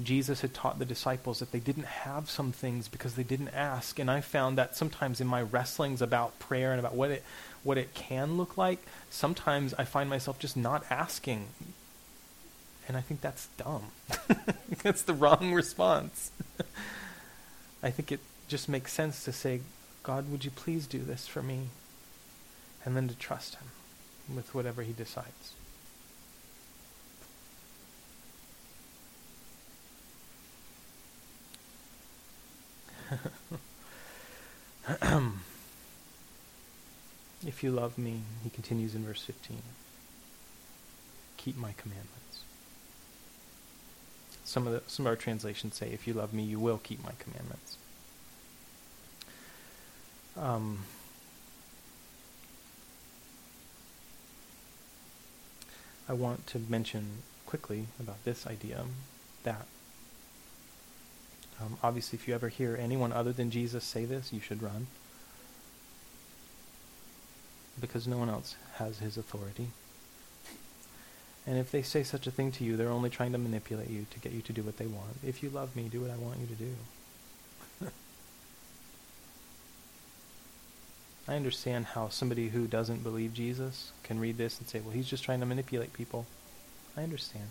Jesus had taught the disciples that they didn't have some things because they didn't ask. And I found that sometimes in my wrestlings about prayer and about what it what it can look like, sometimes I find myself just not asking. And I think that's dumb. that's the wrong response. I think it just makes sense to say, God, would you please do this for me? And then to trust him with whatever he decides. if you love me, he continues in verse 15, keep my commandments. Some of, the, some of our translations say, if you love me, you will keep my commandments. Um, I want to mention quickly about this idea that um, obviously, if you ever hear anyone other than Jesus say this, you should run. Because no one else has his authority. And if they say such a thing to you, they're only trying to manipulate you to get you to do what they want. If you love me, do what I want you to do. I understand how somebody who doesn't believe Jesus can read this and say, well, he's just trying to manipulate people. I understand.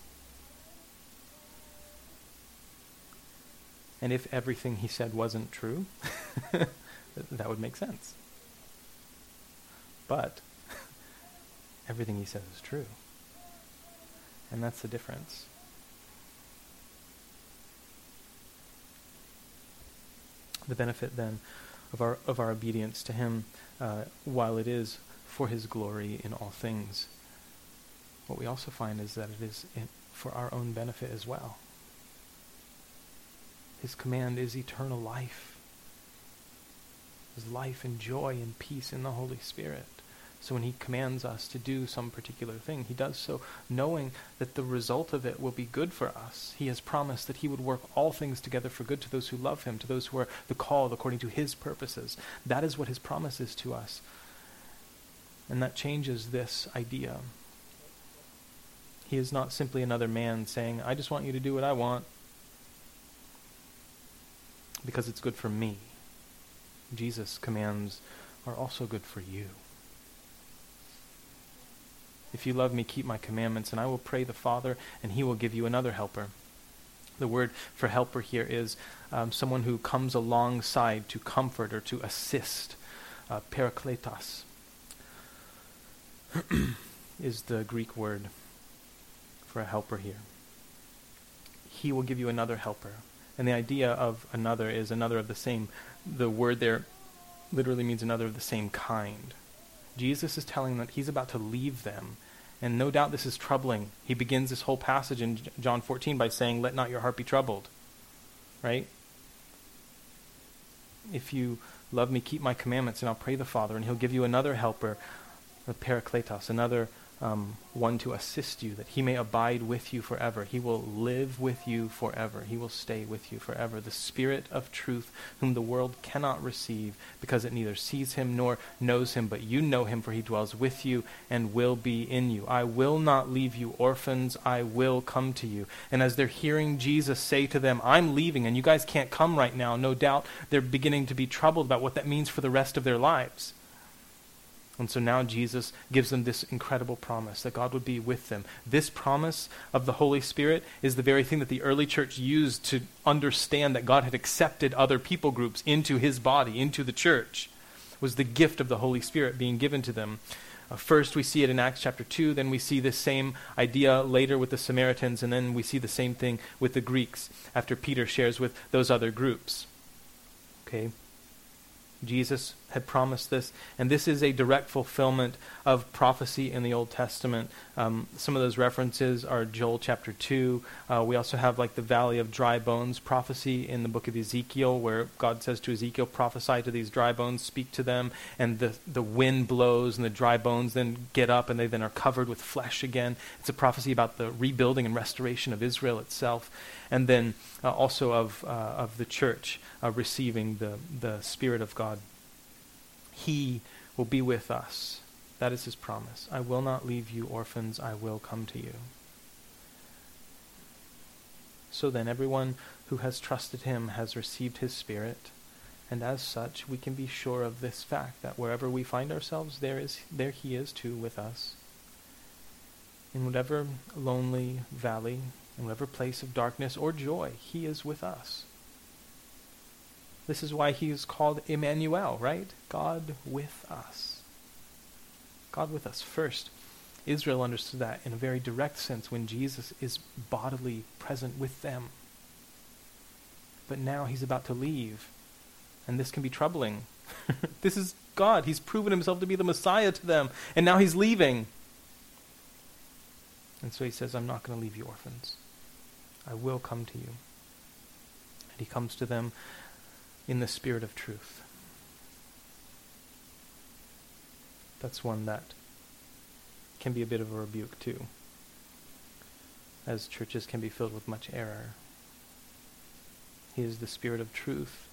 And if everything he said wasn't true, that would make sense. But everything he says is true. And that's the difference. The benefit then of our of our obedience to him, uh, while it is for his glory in all things, what we also find is that it is for our own benefit as well. His command is eternal life. His life and joy and peace in the Holy Spirit. So when he commands us to do some particular thing, he does so knowing that the result of it will be good for us. He has promised that he would work all things together for good to those who love him, to those who are the called according to his purposes. That is what his promise is to us. And that changes this idea. He is not simply another man saying, I just want you to do what I want because it's good for me. Jesus' commands are also good for you. If you love me, keep my commandments, and I will pray the Father, and he will give you another helper. The word for helper here is um, someone who comes alongside to comfort or to assist. Uh, parakletos is the Greek word for a helper here. He will give you another helper. And the idea of another is another of the same. The word there literally means another of the same kind. Jesus is telling them that he's about to leave them. And no doubt this is troubling. He begins this whole passage in John 14 by saying, Let not your heart be troubled. Right? If you love me, keep my commandments, and I'll pray the Father, and he'll give you another helper, the Parakletos, another um, one to assist you, that he may abide with you forever. He will live with you forever. He will stay with you forever. The Spirit of truth, whom the world cannot receive, because it neither sees him nor knows him, but you know him, for he dwells with you and will be in you. I will not leave you orphans. I will come to you. And as they're hearing Jesus say to them, I'm leaving, and you guys can't come right now, no doubt they're beginning to be troubled about what that means for the rest of their lives. And so now Jesus gives them this incredible promise that God would be with them. This promise of the Holy Spirit is the very thing that the early church used to understand that God had accepted other people groups into his body, into the church. Was the gift of the Holy Spirit being given to them. Uh, first, we see it in Acts chapter 2, then we see this same idea later with the Samaritans, and then we see the same thing with the Greeks after Peter shares with those other groups. Okay? Jesus had promised this, and this is a direct fulfillment of prophecy in the Old Testament. Um, some of those references are Joel chapter 2. Uh, we also have like the valley of dry bones prophecy in the book of Ezekiel, where God says to Ezekiel, prophesy to these dry bones, speak to them, and the, the wind blows, and the dry bones then get up, and they then are covered with flesh again. It's a prophecy about the rebuilding and restoration of Israel itself and then uh, also of, uh, of the church uh, receiving the, the Spirit of God. He will be with us. That is his promise. I will not leave you orphans, I will come to you. So then, everyone who has trusted him has received his Spirit. And as such, we can be sure of this fact that wherever we find ourselves, there is there he is too with us. In whatever lonely valley in whatever place of darkness or joy, He is with us. This is why He is called Emmanuel, right? God with us. God with us. First, Israel understood that in a very direct sense when Jesus is bodily present with them. But now He's about to leave, and this can be troubling. this is God. He's proven Himself to be the Messiah to them, and now He's leaving. And so He says, I'm not going to leave you orphans. I will come to you. And he comes to them in the spirit of truth. That's one that can be a bit of a rebuke too, as churches can be filled with much error. He is the spirit of truth,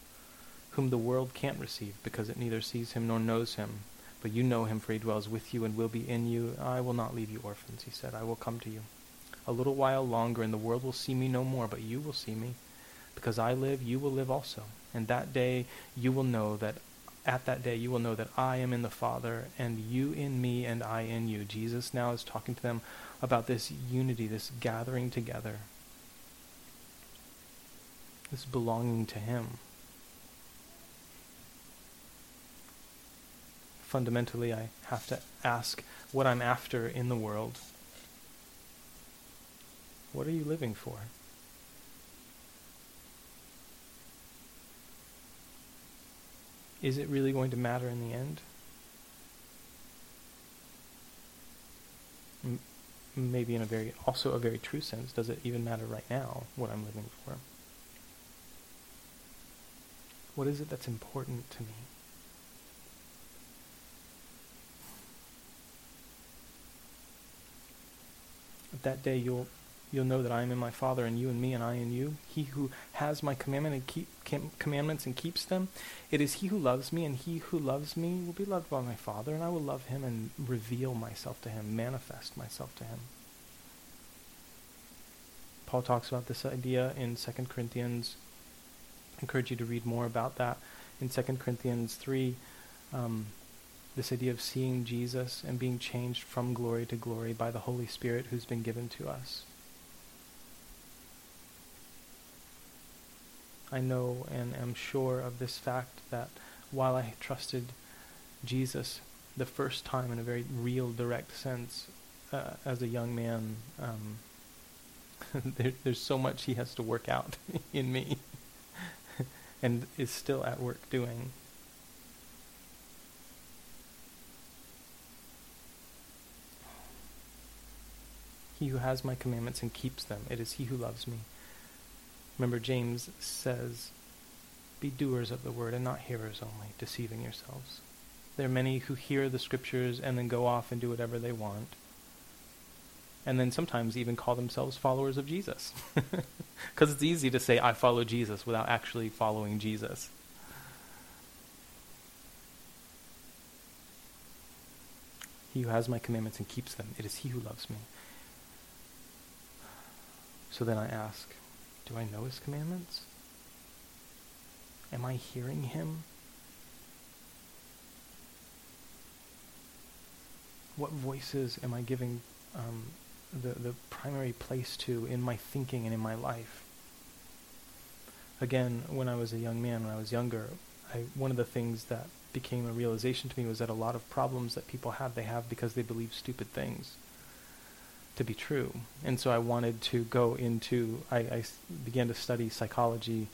whom the world can't receive because it neither sees him nor knows him. But you know him, for he dwells with you and will be in you. I will not leave you orphans, he said. I will come to you. A little while longer, and the world will see me no more, but you will see me. Because I live, you will live also. And that day you will know that, at that day you will know that I am in the Father, and you in me, and I in you. Jesus now is talking to them about this unity, this gathering together, this belonging to Him. Fundamentally, I have to ask what I'm after in the world. What are you living for? Is it really going to matter in the end? M- maybe in a very, also a very true sense, does it even matter right now what I'm living for? What is it that's important to me? That day you'll you'll know that I am in my Father, and you in me, and I in you. He who has my commandment and keep, commandments and keeps them, it is he who loves me, and he who loves me will be loved by my Father, and I will love him and reveal myself to him, manifest myself to him. Paul talks about this idea in 2 Corinthians. I encourage you to read more about that in 2 Corinthians 3. Um, This idea of seeing Jesus and being changed from glory to glory by the Holy Spirit who's been given to us. I know and am sure of this fact that while I trusted Jesus the first time in a very real, direct sense uh, as a young man, um, there, there's so much he has to work out in me and is still at work doing. He who has my commandments and keeps them, it is he who loves me. Remember, James says, Be doers of the word and not hearers only, deceiving yourselves. There are many who hear the scriptures and then go off and do whatever they want. And then sometimes even call themselves followers of Jesus. Because it's easy to say, I follow Jesus without actually following Jesus. He who has my commandments and keeps them, it is he who loves me. So then I ask, do I know his commandments? Am I hearing him? What voices am I giving um, the, the primary place to in my thinking and in my life? Again, when I was a young man, when I was younger, I, one of the things that became a realization to me was that a lot of problems that people have, they have because they believe stupid things to be true. And so I wanted to go into, I, I began to study psychology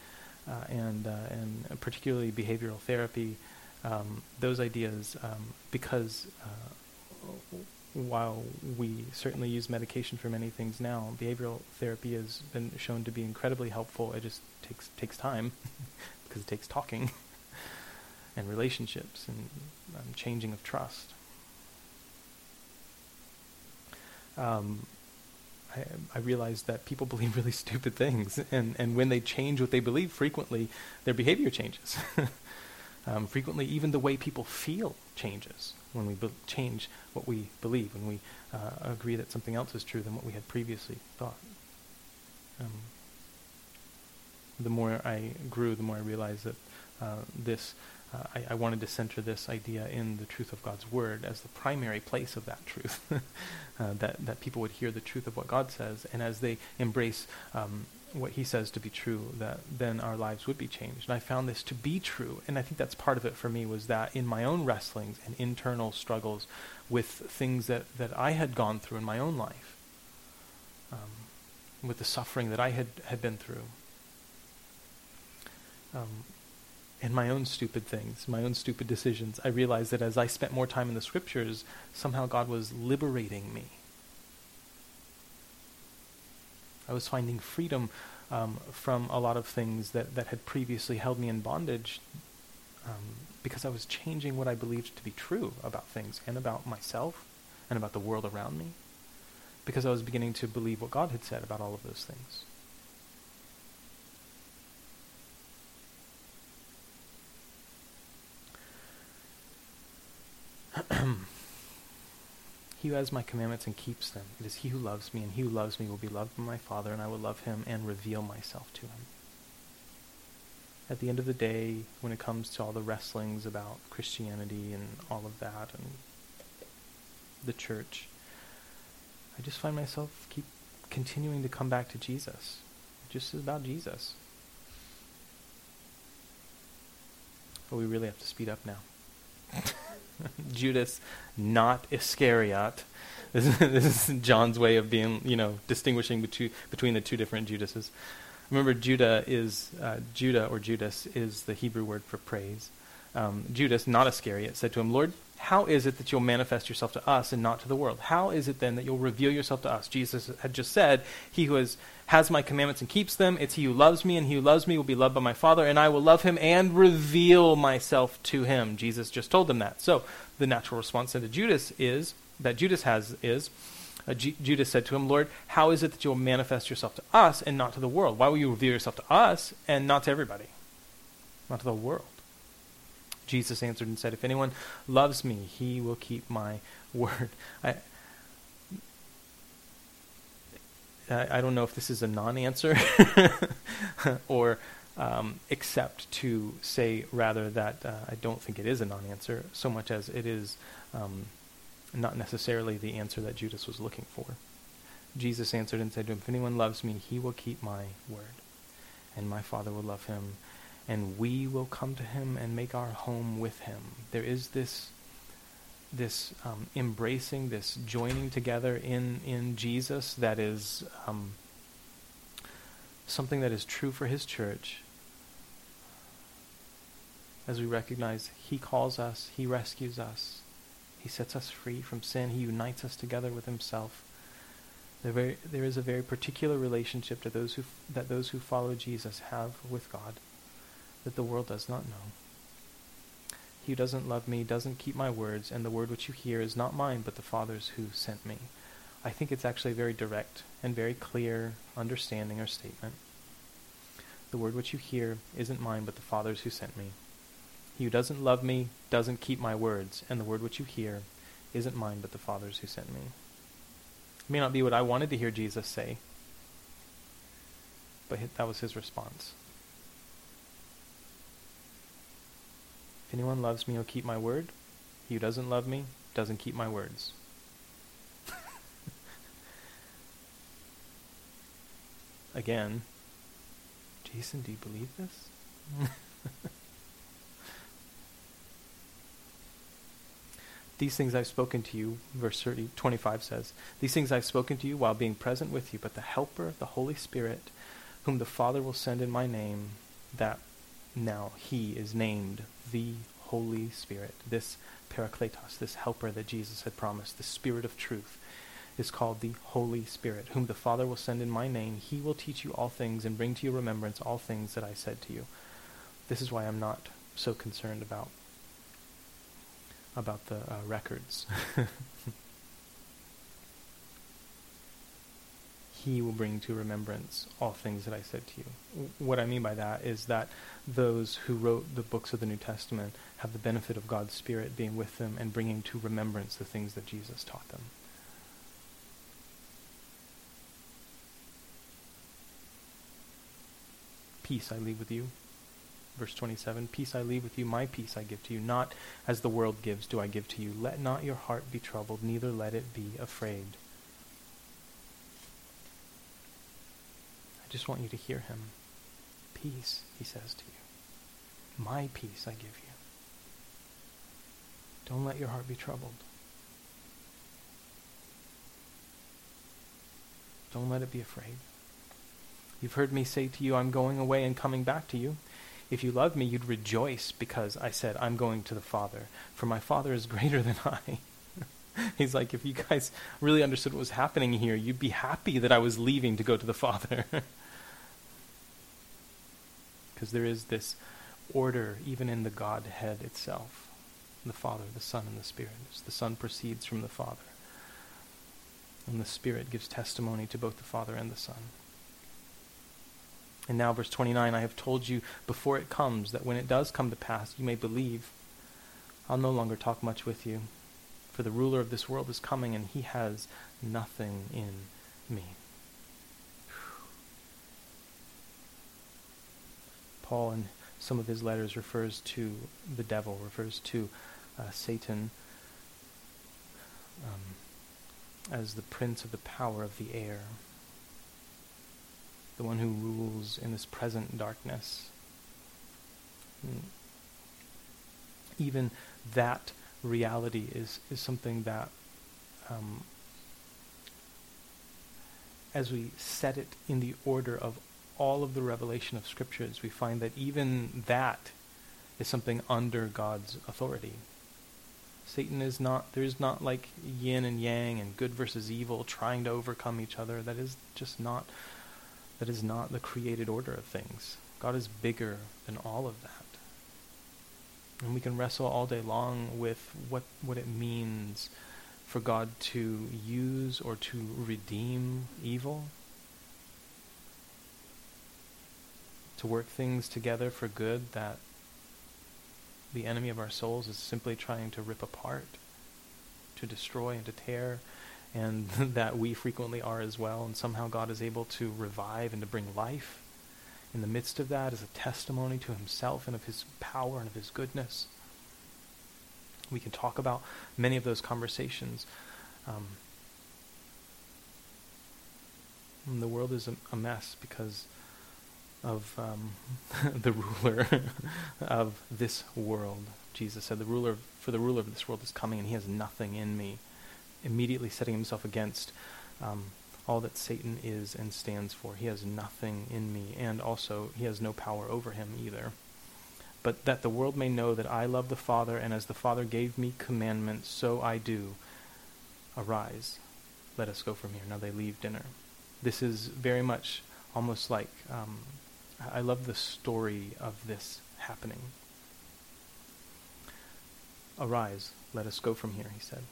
uh, and, uh, and particularly behavioral therapy, um, those ideas, um, because uh, while we certainly use medication for many things now, behavioral therapy has been shown to be incredibly helpful. It just takes takes time because it takes talking and relationships and um, changing of trust. Um, I, I realized that people believe really stupid things, and, and when they change what they believe, frequently their behavior changes. um, frequently, even the way people feel changes when we be- change what we believe, when we uh, agree that something else is true than what we had previously thought. Um, the more I grew, the more I realized that uh, this uh, I, I, wanted to center this idea in the truth of God's word as the primary place of that truth, uh, that that people would hear the truth of what God says, and as they embrace um, what He says to be true, that then our lives would be changed. And I found this to be true, and I think that's part of it for me was that in my own wrestlings and internal struggles with things that that I had gone through in my own life, um, with the suffering that I had had been through. Um, and my own stupid things, my own stupid decisions, I realized that as I spent more time in the scriptures, somehow God was liberating me. I was finding freedom um, from a lot of things that, that had previously held me in bondage um, because I was changing what I believed to be true about things and about myself and about the world around me because I was beginning to believe what God had said about all of those things. he who has my commandments and keeps them, it is he who loves me, and he who loves me will be loved by my Father, and I will love him and reveal myself to him. At the end of the day, when it comes to all the wrestlings about Christianity and all of that and the church, I just find myself keep continuing to come back to Jesus. It just about Jesus. But we really have to speed up now. Judas, not Iscariot. This is, this is, John's way of being, you know, distinguishing between, between the two different Judases. Remember, Judah is uh, Judah or Judas is the Hebrew word for praise. Um, Judas, not Iscariot, said to him, "Lord, how is it that you'll manifest yourself to us and not to the world? How is it then that you'll reveal yourself to us? Jesus had just said, He who has, has my commandments and keeps them, it's he who loves me, and he who loves me will be loved by my Father, and I will love him and reveal myself to him. Jesus just told them that. So the natural response to Judas is, that Judas has is, uh, G- Judas said to him, Lord, how is it that you'll manifest yourself to us and not to the world? Why will you reveal yourself to us and not to everybody? Not to the world. Jesus answered and said, If anyone loves me, he will keep my word. I, I don't know if this is a non answer or um, except to say rather that uh, I don't think it is a non-answer so much as it is um, not necessarily the answer that Judas was looking for. Jesus answered and said to him, If anyone loves me, he will keep my word, and my Father will love him, and we will come to him and make our home with him. There is this this um, embracing, this joining together in in Jesus that is um, something that is true for His church. As we recognize He calls us, He rescues us, He sets us free from sin, He unites us together with Himself. There, very, there is a very particular relationship to those who f- that those who follow Jesus have with God that the world does not know. He who doesn't love me doesn't keep my words, and the word which you hear is not mine, but the Father's who sent me. I think it's actually a very direct and very clear understanding or statement. The word which you hear isn't mine, but the Father's who sent me. He who doesn't love me doesn't keep my words, and the word which you hear isn't mine, but the Father's who sent me. It may not be what I wanted to hear Jesus say, but that was his response. If anyone loves me, he'll keep my word. He who doesn't love me doesn't keep my words. Again, Jason, do you believe this? These things I've spoken to you, verse 30, 25 says, These things I've spoken to you while being present with you, but the Helper, the Holy Spirit, whom the Father will send in my name, that now he is named the Holy Spirit, this Parakletos, this helper that Jesus had promised, the Spirit of truth, is called the Holy Spirit, whom the Father will send in my name. He will teach you all things and bring to your remembrance all things that I said to you. This is why I'm not so concerned about about the uh, records. he will bring to remembrance all things that I said to you. What I mean by that is that those who wrote the books of the New Testament have the benefit of God's Spirit being with them and bringing to remembrance the things that Jesus taught them. Peace I leave with you. Verse 27 Peace I leave with you, my peace I give to you. Not as the world gives, do I give to you. Let not your heart be troubled, neither let it be afraid. Just want you to hear him. Peace, he says to you. My peace I give you. Don't let your heart be troubled. Don't let it be afraid. You've heard me say to you, I'm going away and coming back to you. If you loved me, you'd rejoice because I said, I'm going to the Father, for my Father is greater than I. He's like, if you guys really understood what was happening here, you'd be happy that I was leaving to go to the Father. because there is this order even in the Godhead itself the Father, the Son, and the Spirit. the Son proceeds from the Father, and the Spirit gives testimony to both the Father and the Son. And now, verse 29 I have told you before it comes that when it does come to pass, you may believe. I'll no longer talk much with you, for the ruler of this world is coming, and he has nothing in me. Paul in some of his letters refers to the devil, refers to uh, Satan um, as the prince of the power of the air, the one who rules in this present darkness. And hmm. even that reality is, is something that, um, as we set it in the order of all of the revelation of scriptures, we find that even that is something under God's authority. Satan is not, there's not like yin and yang and good versus evil trying to overcome each other. That is just not, that is not the created order of things. God is bigger than all of that. And we can wrestle all day long with what, what it means for God to use or to redeem evil to work things together for good that the enemy of our souls is simply trying to rip apart, to destroy and to tear, and that we frequently are as well. And somehow God is able to revive and to bring life in the midst of that as a testimony to himself and of his power and of his goodness. We can talk about many of those conversations. Um, the world is a, a mess because of um, the ruler of this world. Jesus said, "The ruler for the ruler of this world is coming, and he has nothing in me." Immediately setting himself against um, all that Satan is and stands for. He has nothing in me, and also he has no power over him either. But that the world may know that I love the Father, and as the Father gave me commandments, so I do. Arise, let us go from here. Now they leave dinner. This is very much almost like um, I love the story of this happening. Arise, let us go from here, he said.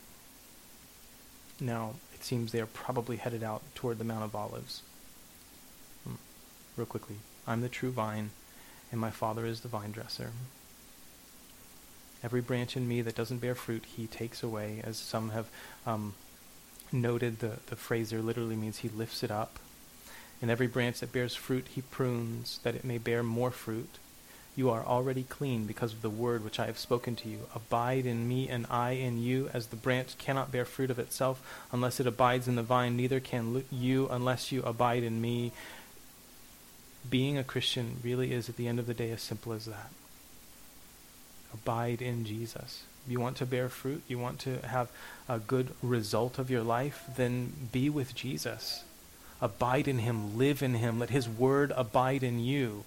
Now, it seems they are probably headed out toward the Mount of Olives. Hmm. Real quickly, I'm the true vine, and my Father is the vine dresser. Every branch in me that doesn't bear fruit, he takes away, as some have um, noted. The, the phrase there literally means he lifts it up. And every branch that bears fruit, he prunes, that it may bear more fruit. You are already clean because of the word which I have spoken to you. Abide in me, and I in you, as the branch cannot bear fruit of itself unless it abides in the vine, neither can you unless you abide in me. Being a Christian really is, at the end of the day, as simple as that. Abide in Jesus. You want to bear fruit, you want to have a good result of your life, then be with Jesus. Abide in him, live in him, let his word abide in you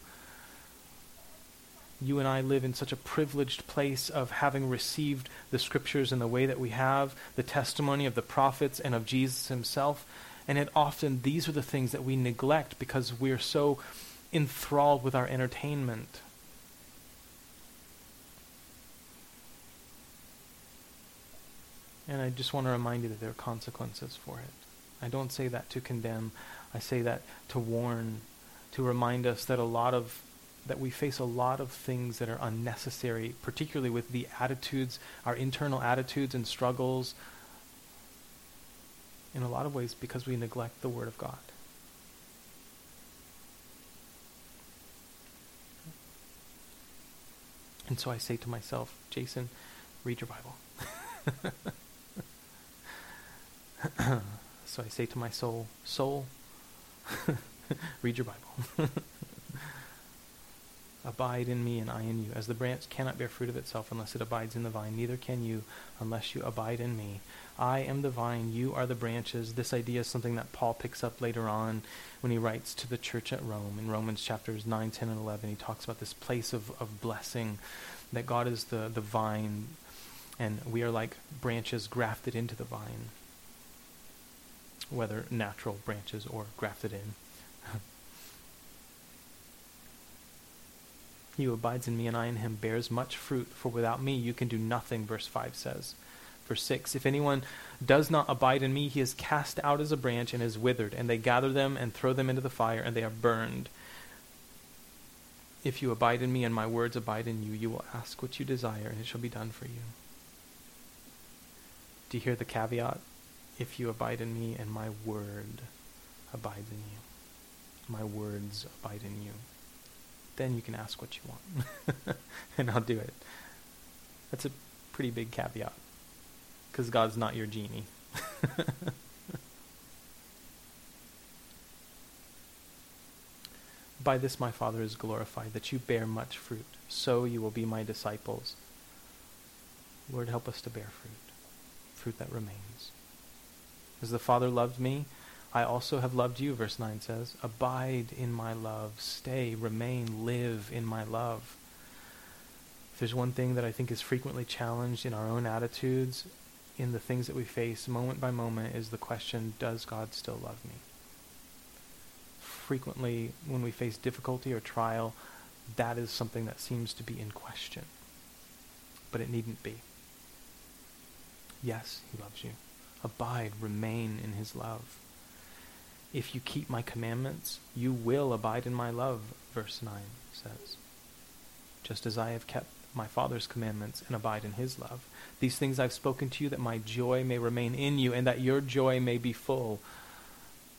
you and I live in such a privileged place of having received the scriptures in the way that we have, the testimony of the prophets and of Jesus himself. And yet, often, these are the things that we neglect because we're so enthralled with our entertainment. And I just want to remind you that there are consequences for it. I don't say that to condemn, I say that to warn, to remind us that a lot of that we face a lot of things that are unnecessary, particularly with the attitudes, our internal attitudes and struggles, in a lot of ways because we neglect the Word of God. And so I say to myself, Jason, read your Bible. so I say to my soul, soul, read your Bible. Abide in me and I in you. As the branch cannot bear fruit of itself unless it abides in the vine, neither can you unless you abide in me. I am the vine, you are the branches. This idea is something that Paul picks up later on when he writes to the church at Rome. In Romans chapters 9, 10, and 11, he talks about this place of, of blessing, that God is the, the vine, and we are like branches grafted into the vine, whether natural branches or grafted in. He who abides in me and I in him bears much fruit, for without me you can do nothing, verse 5 says. Verse 6 If anyone does not abide in me, he is cast out as a branch and is withered, and they gather them and throw them into the fire, and they are burned. If you abide in me and my words abide in you, you will ask what you desire, and it shall be done for you. Do you hear the caveat? If you abide in me and my word abides in you, my words abide in you then you can ask what you want. and I'll do it. That's a pretty big caveat. Because God's not your genie. By this my Father is glorified, that you bear much fruit. So you will be my disciples. Lord, help us to bear fruit, fruit that remains. As the Father loved me, I also have loved you, verse 9 says. Abide in my love. Stay, remain, live in my love. If there's one thing that I think is frequently challenged in our own attitudes, in the things that we face moment by moment, is the question Does God still love me? Frequently, when we face difficulty or trial, that is something that seems to be in question. But it needn't be. Yes, He loves you. Abide, remain in His love. If you keep my commandments, you will abide in my love, verse 9 says. Just as I have kept my Father's commandments and abide in his love. These things I've spoken to you that my joy may remain in you and that your joy may be full.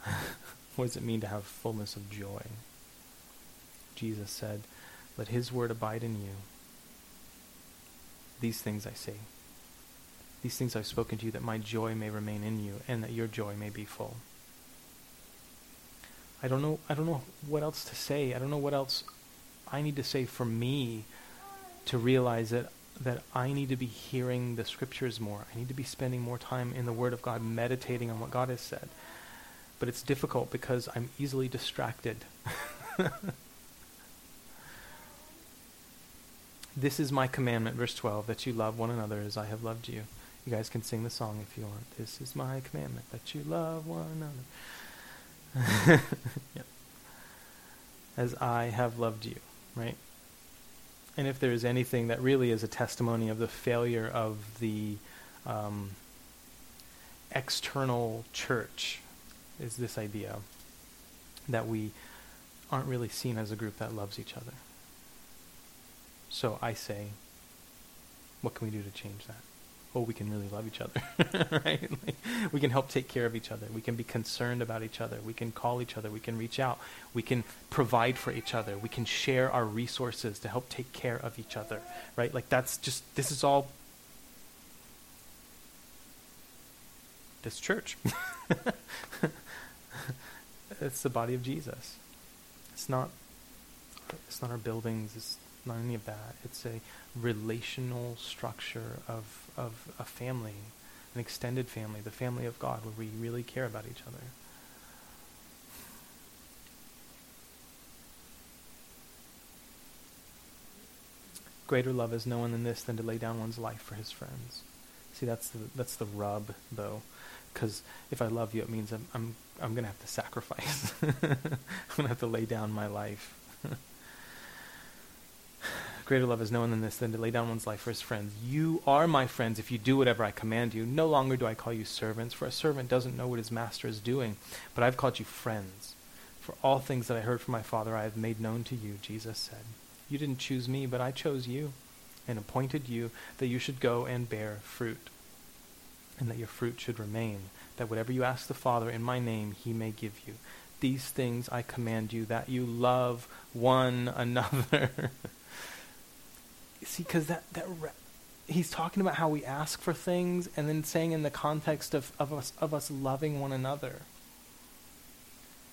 what does it mean to have fullness of joy? Jesus said, Let his word abide in you. These things I say. These things I've spoken to you, that my joy may remain in you, and that your joy may be full. I don't know I don't know what else to say. I don't know what else I need to say for me to realize that that I need to be hearing the scriptures more. I need to be spending more time in the word of God, meditating on what God has said. But it's difficult because I'm easily distracted. this is my commandment, verse 12, that you love one another as I have loved you. You guys can sing the song if you want. This is my commandment, that you love one another. yep. As I have loved you, right? And if there is anything that really is a testimony of the failure of the um, external church, is this idea that we aren't really seen as a group that loves each other. So I say, what can we do to change that? Oh, we can really love each other, right? Like, we can help take care of each other. We can be concerned about each other. We can call each other. We can reach out. We can provide for each other. We can share our resources to help take care of each other, right? Like that's just, this is all this church. it's the body of Jesus. It's not, it's not our buildings. It's not any of that. It's a relational structure of, of a family, an extended family, the family of God, where we really care about each other. Greater love is no one than this than to lay down one's life for his friends. See, that's the that's the rub, though, because if I love you, it means I'm I'm I'm gonna have to sacrifice. I'm gonna have to lay down my life. Greater love is no one than this, than to lay down one's life for his friends. You are my friends if you do whatever I command you. No longer do I call you servants, for a servant doesn't know what his master is doing. But I've called you friends. For all things that I heard from my Father I have made known to you, Jesus said. You didn't choose me, but I chose you and appointed you that you should go and bear fruit, and that your fruit should remain, that whatever you ask the Father in my name, he may give you. These things I command you, that you love one another. See, because that that re- he's talking about how we ask for things, and then saying in the context of of us of us loving one another.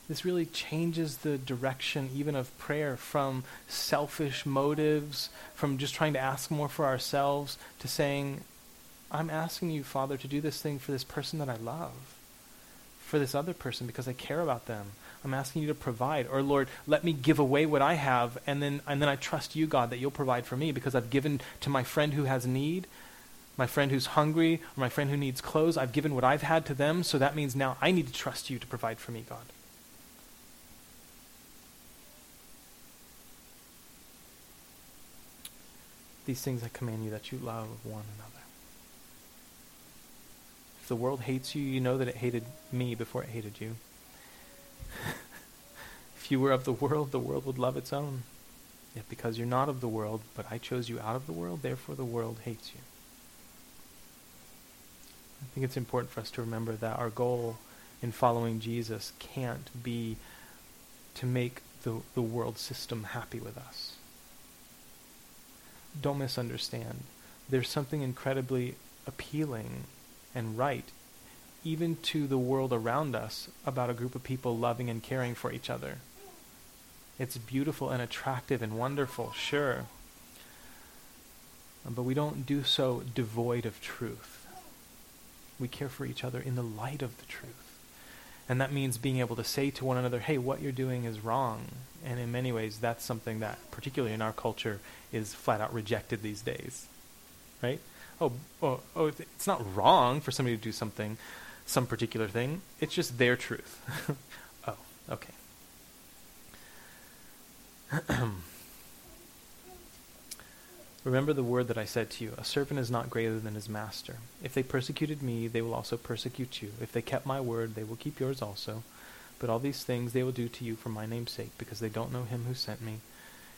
This really changes the direction even of prayer from selfish motives, from just trying to ask more for ourselves, to saying, I'm asking you, Father, to do this thing for this person that I love, for this other person because I care about them, I'm asking you to provide. Or Lord, let me give away what I have and then and then I trust you, God, that you'll provide for me because I've given to my friend who has need, my friend who's hungry, or my friend who needs clothes. I've given what I've had to them, so that means now I need to trust you to provide for me, God. These things I command you that you love one another. If the world hates you, you know that it hated me before it hated you if you were of the world, the world would love its own. Yet because you're not of the world, but I chose you out of the world, therefore the world hates you. I think it's important for us to remember that our goal in following Jesus can't be to make the, the world system happy with us. Don't misunderstand. There's something incredibly appealing and right even to the world around us about a group of people loving and caring for each other. It's beautiful and attractive and wonderful, sure. But we don't do so devoid of truth. We care for each other in the light of the truth. And that means being able to say to one another, hey, what you're doing is wrong. And in many ways, that's something that, particularly in our culture, is flat out rejected these days. Right? Oh, oh, oh it's not wrong for somebody to do something, some particular thing. It's just their truth. oh, okay. Remember the word that I said to you A servant is not greater than his master. If they persecuted me, they will also persecute you. If they kept my word, they will keep yours also. But all these things they will do to you for my name's sake, because they don't know him who sent me.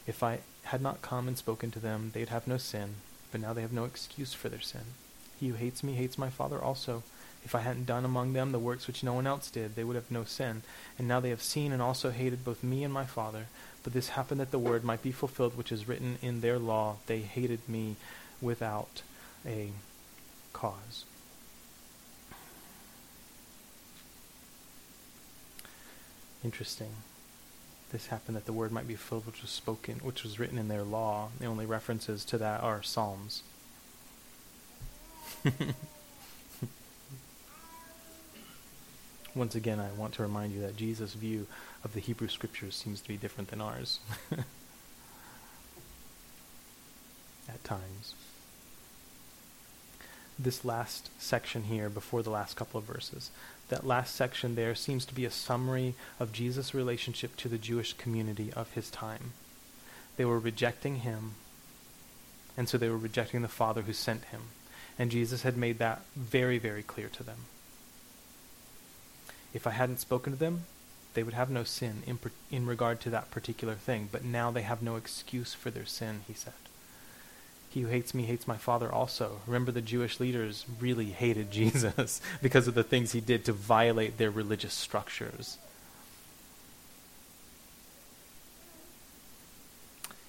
If I had not come and spoken to them, they'd have no sin, but now they have no excuse for their sin. He who hates me hates my Father also. If I hadn't done among them the works which no one else did, they would have no sin. And now they have seen and also hated both me and my Father. But this happened that the word might be fulfilled which is written in their law. They hated me without a cause. Interesting. This happened that the word might be fulfilled which was spoken, which was written in their law. The only references to that are Psalms. Once again, I want to remind you that Jesus' view of the Hebrew Scriptures seems to be different than ours. At times. This last section here, before the last couple of verses, that last section there seems to be a summary of Jesus' relationship to the Jewish community of his time. They were rejecting him, and so they were rejecting the Father who sent him. And Jesus had made that very, very clear to them. If I hadn't spoken to them, they would have no sin in, per- in regard to that particular thing. But now they have no excuse for their sin, he said. He who hates me hates my Father also. Remember, the Jewish leaders really hated Jesus because of the things he did to violate their religious structures.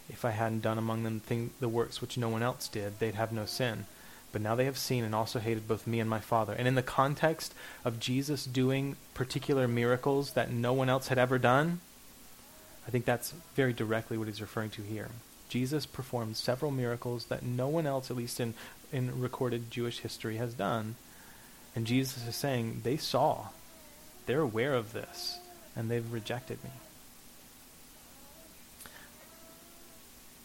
If I hadn't done among them thing, the works which no one else did, they'd have no sin. But now they have seen and also hated both me and my Father. And in the context of Jesus doing particular miracles that no one else had ever done, I think that's very directly what he's referring to here. Jesus performed several miracles that no one else, at least in, in recorded Jewish history, has done. And Jesus is saying, they saw, they're aware of this, and they've rejected me.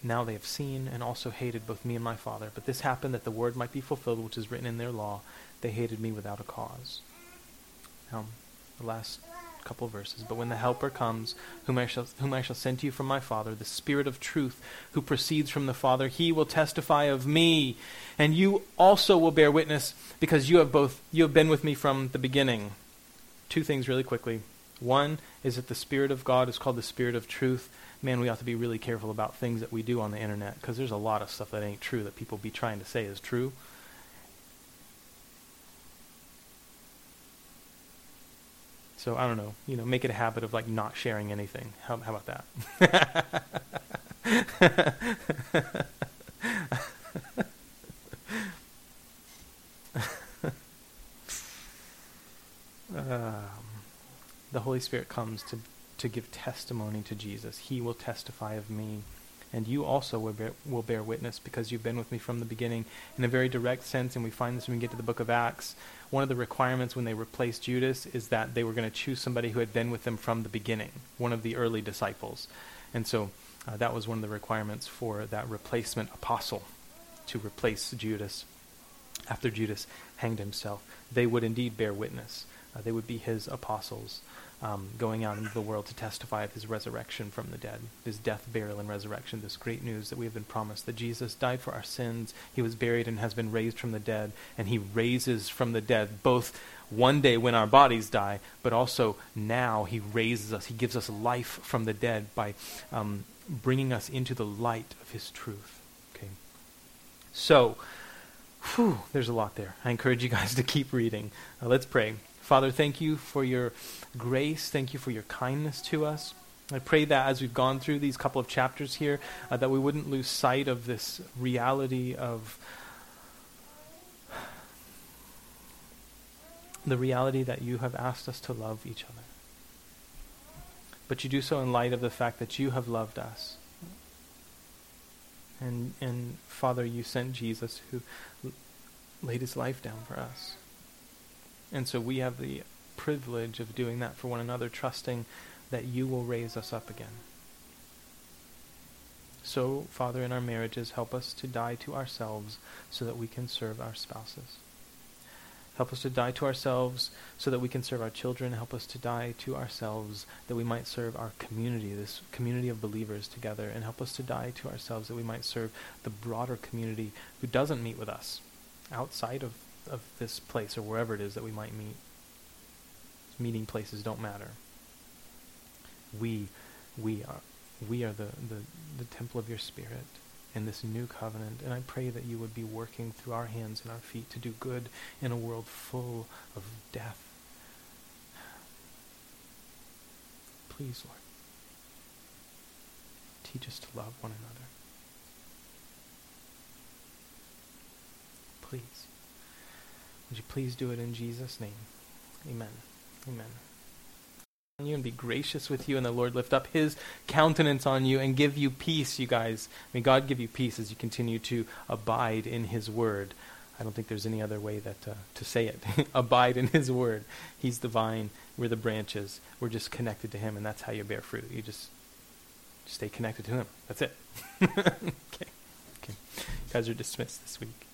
Now they have seen and also hated both me and my Father. But this happened that the word might be fulfilled which is written in their law. They hated me without a cause. Now, the last couple verses. But when the Helper comes, whom I, shall, whom I shall send to you from my Father, the Spirit of truth who proceeds from the Father, he will testify of me. And you also will bear witness because you have both you have been with me from the beginning. Two things really quickly. One is that the Spirit of God is called the Spirit of truth man, we ought to be really careful about things that we do on the internet because there's a lot of stuff that ain't true that people be trying to say is true. So I don't know, you know, make it a habit of like not sharing anything. How, how about that? um, the Holy Spirit comes to to give testimony to Jesus. He will testify of me. And you also will bear, will bear witness because you've been with me from the beginning in a very direct sense. And we find this when we get to the book of Acts. One of the requirements when they replaced Judas is that they were going to choose somebody who had been with them from the beginning, one of the early disciples. And so uh, that was one of the requirements for that replacement apostle to replace Judas after Judas hanged himself. They would indeed bear witness. Uh, they would be his apostles um, going out into the world to testify of his resurrection from the dead, his death, burial, and resurrection. This great news that we have been promised that Jesus died for our sins, he was buried, and has been raised from the dead, and he raises from the dead both one day when our bodies die, but also now he raises us. He gives us life from the dead by um, bringing us into the light of his truth. Okay. So, whew, there's a lot there. I encourage you guys to keep reading. Uh, let's pray. Father, thank you for your grace. Thank you for your kindness to us. I pray that as we've gone through these couple of chapters here, uh, that we wouldn't lose sight of this reality of the reality that you have asked us to love each other. But you do so in light of the fact that you have loved us. And, and Father, you sent Jesus who laid his life down for us. And so we have the privilege of doing that for one another, trusting that you will raise us up again. So, Father, in our marriages, help us to die to ourselves so that we can serve our spouses. Help us to die to ourselves so that we can serve our children. Help us to die to ourselves that we might serve our community, this community of believers together. And help us to die to ourselves that we might serve the broader community who doesn't meet with us outside of of this place or wherever it is that we might meet. Meeting places don't matter. We, we are, we are the, the, the temple of your spirit. in this new covenant. And I pray that you would be working through our hands and our feet to do good in a world full of death. Please, Lord, teach us to love one another. Please. Would you please do it in Jesus' name? Amen. Amen On you and be gracious with you, and the Lord lift up his countenance on you and give you peace, you guys. May God give you peace as you continue to abide in his word. I don't think there's any other way that uh, to say it. abide in his word. He's the vine, we're the branches. We're just connected to him, and that's how you bear fruit. You just stay connected to him. That's it. okay. Okay. You guys are dismissed this week.